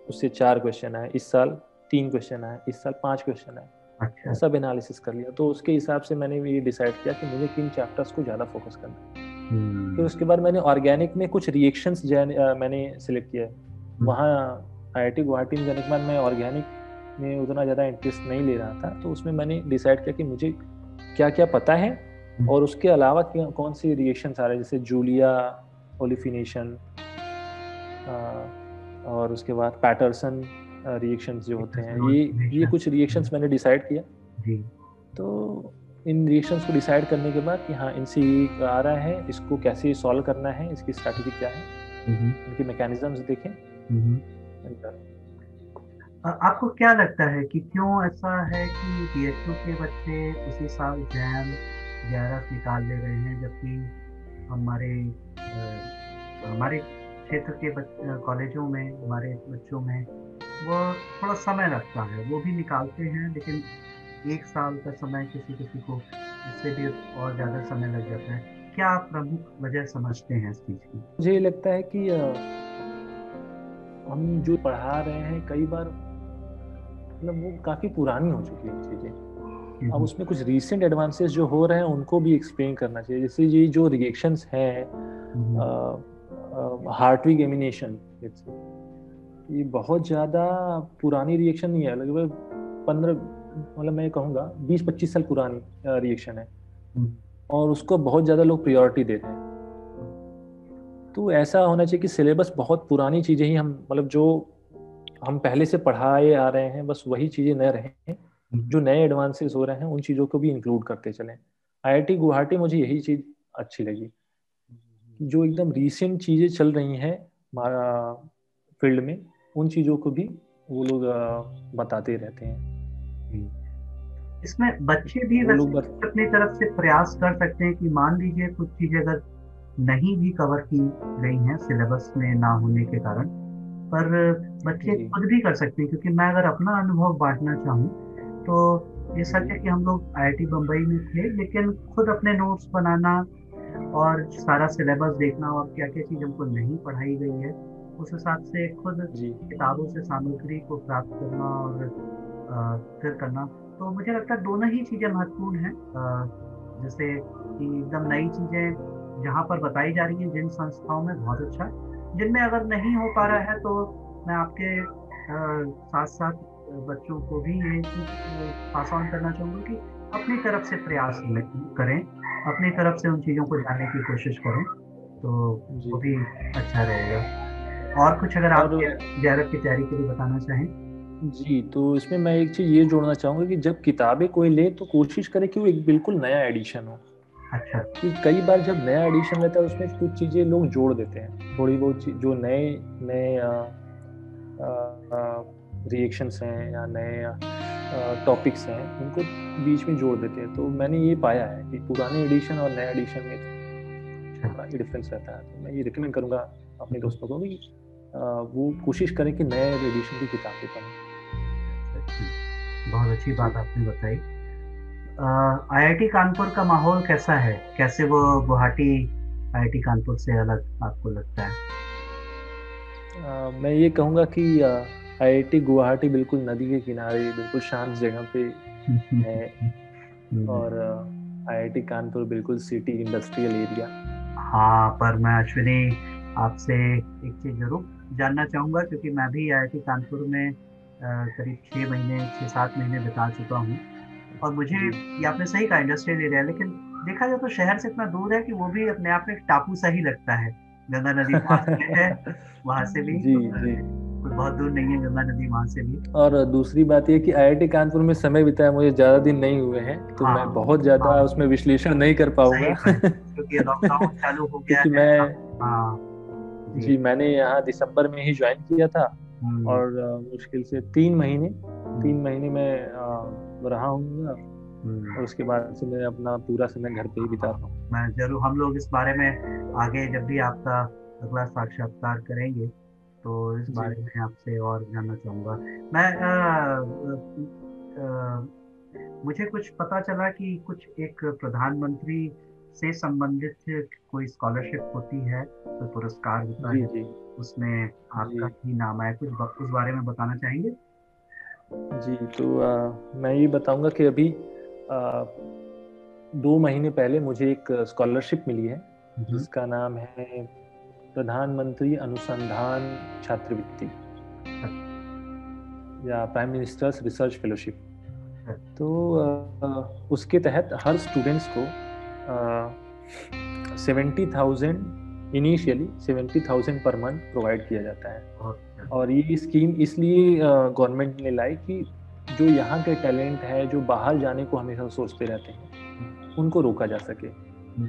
उससे चार क्वेश्चन आए इस साल तीन क्वेश्चन आए इस साल पाँच क्वेश्चन आए अच्छा। सब एनालिसिस कर लिया तो उसके हिसाब से मैंने ये डिसाइड किया कि मुझे किन चैप्टर्स को ज़्यादा फोकस करना है हम्म। फिर उसके बाद मैंने ऑर्गेनिक में कुछ रिएक्शंस मैंने सिलेक्ट किया हम्म। वहाँ आई आई टी गुवाहाटी में जाने के बाद मैं ऑर्गेनिक में उतना ज़्यादा इंटरेस्ट नहीं ले रहा था तो उसमें मैंने डिसाइड किया कि मुझे क्या क्या पता है हम्म। और उसके अलावा कौन सी रिएक्शंस आ रहे हैं जैसे जूलिया ओलिफिनेशन और उसके बाद पैटरसन रिएक्शंस जो होते हैं ये ये कुछ रिएक्शंस मैंने डिसाइड किया तो इन रिएक्शंस को डिसाइड करने के बाद कि हाँ इनसे ये आ रहा है इसको कैसे सॉल्व करना है इसकी स्ट्रैटेजी क्या है? इनके मैकेनिज्म्स देखें। आपको क्या लगता है कि क्यों ऐसा है कि बी के बच्चे उसी साल जैम ग्यारह निकाल ले रहे हैं जबकि हमारे हमारे क्षेत्र के कॉलेजों में हमारे बच्चों में वो थोड़ा समय लगता है। वो भी निकालते हैं लेकिन एक साल का समय किसी किसी को इससे भी और ज़्यादा समय लग जाता है। क्या आप प्रमुख वजह समझते हैं इस चीज़ की? मुझे लगता है कि हम जो पढ़ा रहे हैं कई बार मतलब वो काफ़ी पुरानी हो चुकी है चीज़ें। अब हम्म। उसमें कुछ रिसेंट एडवांसेस जो हो रहे हैं उनको भी एक्सप्लेन करना चाहिए। जैसे ये जो रिएक्शंस हैं हार्टविक एमिनेशन ये बहुत ज़्यादा पुरानी रिएक्शन नहीं है। लगभग पंद्रह मतलब मैं कहूँगा बीस पच्चीस साल पुरानी रिएक्शन है। हम्म। और उसको बहुत ज़्यादा लोग प्रियोरिटी दे रहे हैं। तो ऐसा होना चाहिए कि सिलेबस बहुत पुरानी चीज़ें ही हम मतलब जो हम पहले से पढ़ाए आ रहे हैं बस वही चीज़ें न रहें जो नए एडवांसेस हो रहे हैं उन चीज़ों को भी इंक्लूड करते चलें। आई गुवाहाटी मुझे यही चीज़ अच्छी लगी। जो एकदम रिसेंट चीज़ें चल रही हैं फ़ील्ड में उन चीज़ों को भी वो लोग बताते रहते हैं। इसमें बच्चे भी अपनी तरफ़ से प्रयास कर सकते हैं कि मान लीजिए कुछ चीज़ें अगर नहीं भी कवर की गई हैं सिलेबस में ना होने के कारण पर बच्चे खुद भी कर सकते हैं क्योंकि मैं अगर अपना अनुभव बांटना चाहूँ तो ये सच है कि हम लोग आईआईटी बम्बई में थे लेकिन खुद अपने नोट्स बनाना और सारा सिलेबस देखना और क्या क्या चीज़ हमको नहीं पढ़ाई गई है उस हिसाब से खुद किताबों से सामग्री को प्राप्त करना और फिर करना। तो मुझे लगता है दोनों ही चीज़ें महत्वपूर्ण हैं। जैसे कि एकदम नई चीज़ें जहाँ पर बताई जा रही हैं जिन संस्थाओं में बहुत अच्छा है। जिनमें अगर नहीं हो पा रहा है तो मैं आपके साथ साथ बच्चों को भी ये पास ऑन करना चाहूँगा कि अपनी तरफ़ से प्रयास करें। अपनी तरफ़ से उन चीज़ों को जानने की कोशिश करें। तो वो भी अच्छा रहेगा। और कुछ अगर आप जैरब की तैयारी के लिए बताना चाहें? जी तो इसमें मैं एक चीज़ ये जोड़ना चाहूँगा कि जब किताबें कोई ले तो कोशिश करे कि वो एक बिल्कुल नया एडिशन हो। अच्छा। कि कई बार जब नया एडिशन रहता है उसमें कुछ चीज़ें लोग जोड़ देते हैं। थोड़ी बहुत जो नए नए रिएक्शंस हैं या नए टॉपिक्स हैं उनको बीच में जोड़ देते हैं। तो मैंने ये पाया है कि पुराने एडिशन और नए एडिशन में थोड़ा डिफरेंस रहता है। तो मैं ये रिकमेंड करूँगा अपने दोस्तों को भी वो कोशिश करें कि नए एडिशन की किताबें पढ़ें। बहुत अच्छी बात आपने बताई। आईआईटी कानपुर का माहौल कैसा है? कैसे वो गुवाहाटी आईआईटी कानपुर से अलग आपको लगता है? आ, मैं ये कहूँगा कि आईआईटी गुवाहाटी बिल्कुल नदी के किनारे बिल्कुल शांत जगह पे है। और आईआईटी कानपुर बिल्कुल सिटी इंडस्ट्रियल एरिया। हाँ पर मैं अश्विनी आपसे एक चीज़ ज़रूर जानना चाहूँगा क्योंकि मैं भी आईआईटी कानपुर में करीब छः महीने छः सात महीने बिता चुका हूँ। और मुझे ये आपने सही कहा इंडस्ट्रियल एरिया लेकिन देखा जाए तो शहर से इतना दूर है कि वो भी अपने आप में टापू सा ही लगता है। गंगा नदी है वहाँ से भी। जी जी। बहुत दूर नहीं है गंगा नदी वहाँ से भी। और दूसरी बात ये कि आईआईटी कानपुर में समय बिताया मुझे ज़्यादा दिन नहीं हुए हैं तो हाँ, मैं बहुत ज़्यादा हाँ, उसमें विश्लेषण नहीं कर पाऊँगा। क्योंकि लॉकडाउन चालू हो गया क्योंकि मैं हाँ, जी। मैंने यहाँ दिसंबर में ही ज्वाइन किया था। और मुश्किल से तीन महीने तीन हम्म। महीने में रहा हूँ हम्म। और उसके बाद से मैं अपना पूरा समय घर पे ही बिता रहा हूँ मैं ज़रूर हम लोग इस बारे में आगे जब भी आपका अगला साक्षात्कार करेंगे तो इस बारे में आपसे और जानना चाहूँगा मैं आ, आ, आ, मुझे कुछ पता चला कि कुछ एक प्रधानमंत्री से संबंधित कोई स्कॉलरशिप होती है कोई पुरस्कार होता है जी. उसमें आपका ही नाम है कुछ उस बारे में बताना चाहेंगे? जी तो आ, मैं ये बताऊँगा कि अभी आ, दो महीने पहले मुझे एक स्कॉलरशिप मिली है जिसका नाम है प्रधानमंत्री अनुसंधान छात्रवृत्ति। या प्राइम मिनिस्टर्स रिसर्च फेलोशिप तो उसके तहत हर स्टूडेंट्स को seventy thousand initially seventy thousand per month provide किया जाता है। और ये स्कीम इसलिए गवर्नमेंट ने लाई कि जो यहाँ के टैलेंट है जो बाहर जाने को हमेशा सोचते रहते हैं उनको रोका जा सके। हम्म।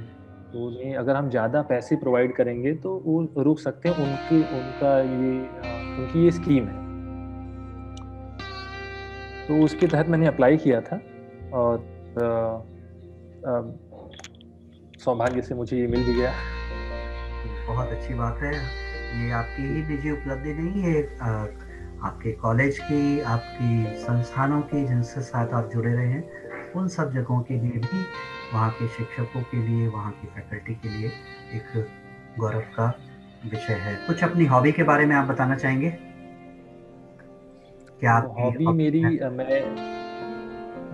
तो उन्हें अगर हम ज़्यादा पैसे प्रोवाइड करेंगे तो वो रुक सकते हैं उनकी उनका ये उनकी ये स्कीम है। तो उसके तहत मैंने अप्लाई किया था और सौभाग्य से मुझे ये मिल भी गया। बहुत अच्छी बात है। ये आपकी ही निजी उपलब्धि नहीं है। आपके कॉलेज की आपकी संस्थानों की जिनसे साथ आप जुड़े रहे हैं उन सब जगहों के लिए भी वहाँ के शिक्षकों के लिए वहाँ की फैकल्टी के लिए एक गौरव का विषय है। कुछ अपनी हॉबी के बारे में आप बताना चाहेंगे? क्या तो हॉबी मेरी मैं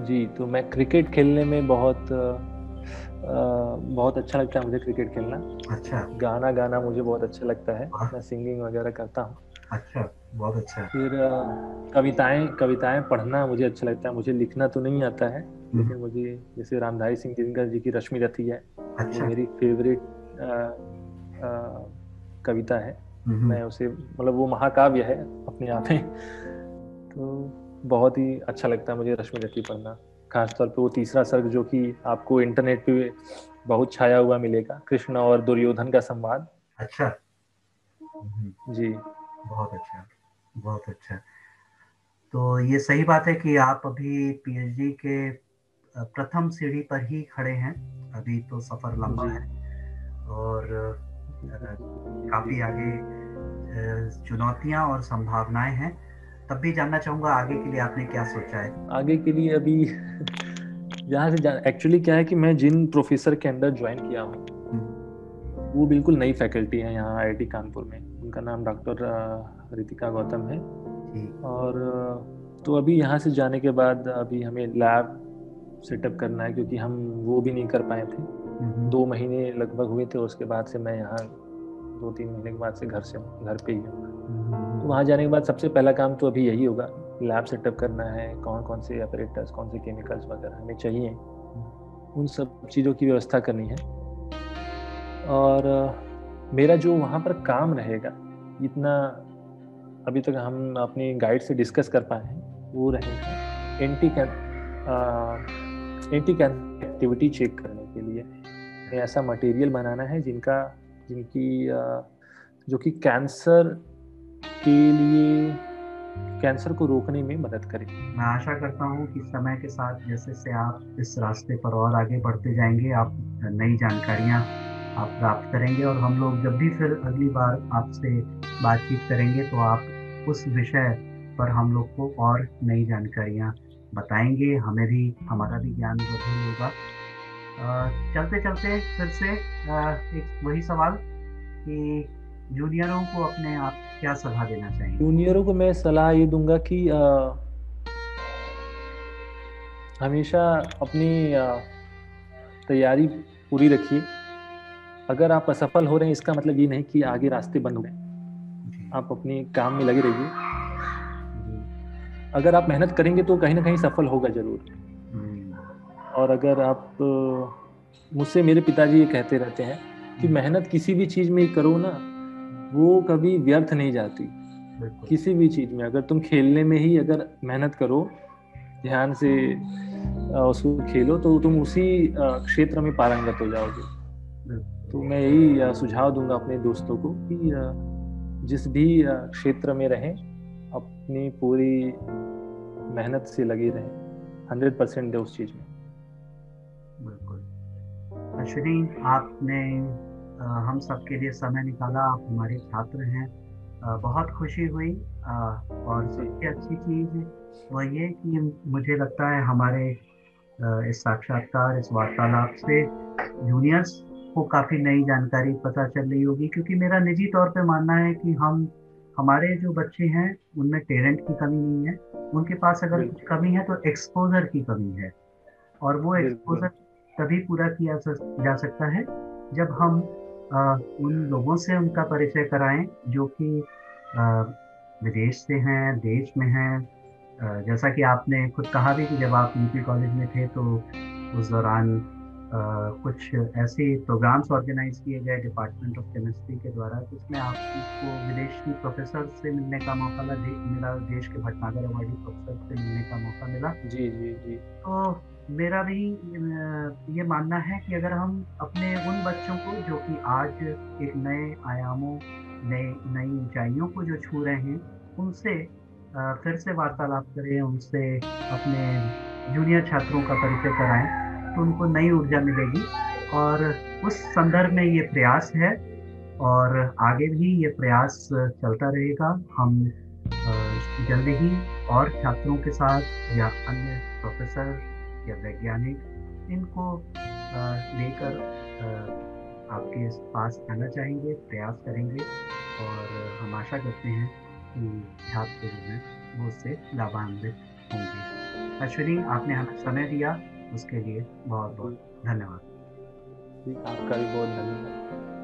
जी तो मैं क्रिकेट खेलने में बहुत बहुत अच्छा लगता है मुझे क्रिकेट खेलना। अच्छा। गाना गाना मुझे बहुत अच्छा लगता है। मैं सिंगिंग वगैरह करता हूँ। अच्छा बहुत अच्छा। फिर कविताएँ कविताएँ पढ़ना मुझे अच्छा लगता है। मुझे लिखना तो नहीं आता है हम्म। लेकिन मुझे जैसे रामधारी सिंह दिनकर जी की रश्मि रथी है अच्छा। मेरी फेवरेट कविता है। हम्म। मैं उसे मतलब वो महाकाव्य है अपने आप में। तो बहुत ही अच्छा लगता है मुझे रश्मि रथी पढ़ना। खासतौर पे वो तीसरा सर्ग जो कि आपको इंटरनेट पे बहुत छाया हुआ मिलेगा कृष्ण और दुर्योधन का संवाद। अच्छा। जी। बहुत अच्छा बहुत अच्छा। तो ये सही बात है कि आप अभी पीएचडी के प्रथम सीढ़ी पर ही खड़े हैं। अभी तो सफ़र लंबा है और काफ़ी आगे चुनौतियाँ और संभावनाएँ हैं। तब भी जानना चाहूँगा आगे के लिए आपने क्या सोचा है? आगे के लिए अभी यहाँ से एक्चुअली क्या है कि मैं जिन प्रोफेसर के अंदर ज्वाइन किया हूँ हम्म। वो बिल्कुल नई फैकल्टी है यहाँ आई कानपुर में। उनका नाम डॉक्टर रितिका गौतम है। और तो अभी यहाँ से जाने के बाद अभी हमें लैब सेटअप करना है क्योंकि हम वो भी नहीं कर पाए थे। हम्म। दो महीने लगभग हुए थे उसके बाद से मैं यहाँ दो तीन महीने के बाद से घर से घर पे ही हूँ। तो वहाँ जाने के बाद सबसे पहला काम तो अभी यही होगा लैब सेटअप करना है कौन कौन से ऑपरेटर्स कौन से केमिकल्स वगैरह हमें चाहिए। उन सब चीज़ों की व्यवस्था करनी है। और मेरा जो वहाँ पर काम रहेगा इतना अभी तक हम अपनी गाइड से डिस्कस कर पाए हैं वो रहेगा anti can anti can activity check करने के लिए। ऐसा मटेरियल बनाना है जिनका जिनकी जो कि कैंसर के लिए, कैंसर को रोकने में मदद करे। मैं आशा करता हूँ कि समय के साथ जैसे से आप इस रास्ते पर और आगे बढ़ते जाएँगे, आप नई जानकारियाँ आप प्राप्त करेंगे और हम लोग जब भी फिर अगली बार आपसे बातचीत करेंगे तो आप उस विषय पर हम लोग को और नई जानकारियाँ बताएँगे। हमें भी, हमारा भी ज्ञान वृद्धि होगा। चलते चलते फिर से एक वही सवाल कि जूनियरों को अपने आप क्या सलाह देना चाहिए? जूनियरों को मैं सलाह ये दूँगा कि आ, हमेशा अपनी तैयारी पूरी रखिए। अगर आप असफल हो रहे हैं इसका मतलब ये नहीं कि आगे रास्ते बंद हो गए। आप अपने काम में लगे रहिए। अगर आप मेहनत करेंगे तो कहीं ना कहीं सफल होगा ज़रूर। और अगर आप मुझसे मेरे पिताजी ये कहते रहते हैं कि हम्म। मेहनत किसी भी चीज़ में करो ना वो कभी व्यर्थ नहीं जाती। किसी भी चीज़ में अगर तुम खेलने में ही अगर मेहनत करो ध्यान से उसको खेलो तो तुम उसी क्षेत्र में पारंगत हो जाओगे। तो मैं यही सुझाव दूँगा अपने दोस्तों को कि जिस भी क्षेत्र में रहें अपनी पूरी मेहनत से लगे रहें। हंड्रेड परसेंट दे उस चीज़ में। अश्विनी आपने हम सबके लिए समय निकाला आप हमारे छात्र हैं। बहुत खुशी हुई। और सबसे अच्छी चीज़ वह ये कि मुझे लगता है हमारे इस साक्षात्कार इस वार्तालाप से जूनियर्स को काफ़ी नई जानकारी पता चल रही होगी क्योंकि मेरा निजी तौर पे मानना है कि हम हमारे जो बच्चे हैं उनमें टैलेंट की कमी नहीं है। उनके पास अगर कुछ कमी है तो एक्सपोजर की कमी है। और वो एक्सपोजर तभी पूरा किया जा सकता है। जब हम आ, उन लोगों से उनका परिचय कराएँ जो कि विदेश से हैं देश में हैं जैसा कि आपने खुद कहा भी कि जब आप यूपी कॉलेज में थे तो उस दौरान कुछ ऐसे प्रोग्राम्स ऑर्गेनाइज किए गए डिपार्टमेंट ऑफ़ केमिस्ट्री के द्वारा जिसमें आपको विदेशी प्रोफेसर से मिलने का मौका मिला देश के भटनागर अवार्डी प्रोफेसर से मिलने का मौका मिला। जी जी जी। तो मेरा भी ये मानना है कि अगर हम अपने उन बच्चों को, जो कि आज एक नए आयामों, नए, नई ऊंचाइयों को जो छू रहे हैं, उनसे फिर से वार्तालाप करें, उनसे अपने जूनियर छात्रों का परिचय कराएँ तो उनको नई ऊर्जा मिलेगी। और उस संदर्भ में ये प्रयास है, और आगे भी ये प्रयास चलता रहेगा। हम जल्दी ही और छात्रों के साथ या अन्य प्रोफेसर या वैज्ञानिक, इनको लेकर आपके पास आना चाहेंगे, प्रयास करेंगे और हम आशा करते हैं कि छात्र जो हैं, वो उससे लाभान्वित होंगे। अश्विनी, आपने हमें समय दिया, उसके लिए बहुत बहुत धन्यवाद आपका भी बहुत धन्यवाद।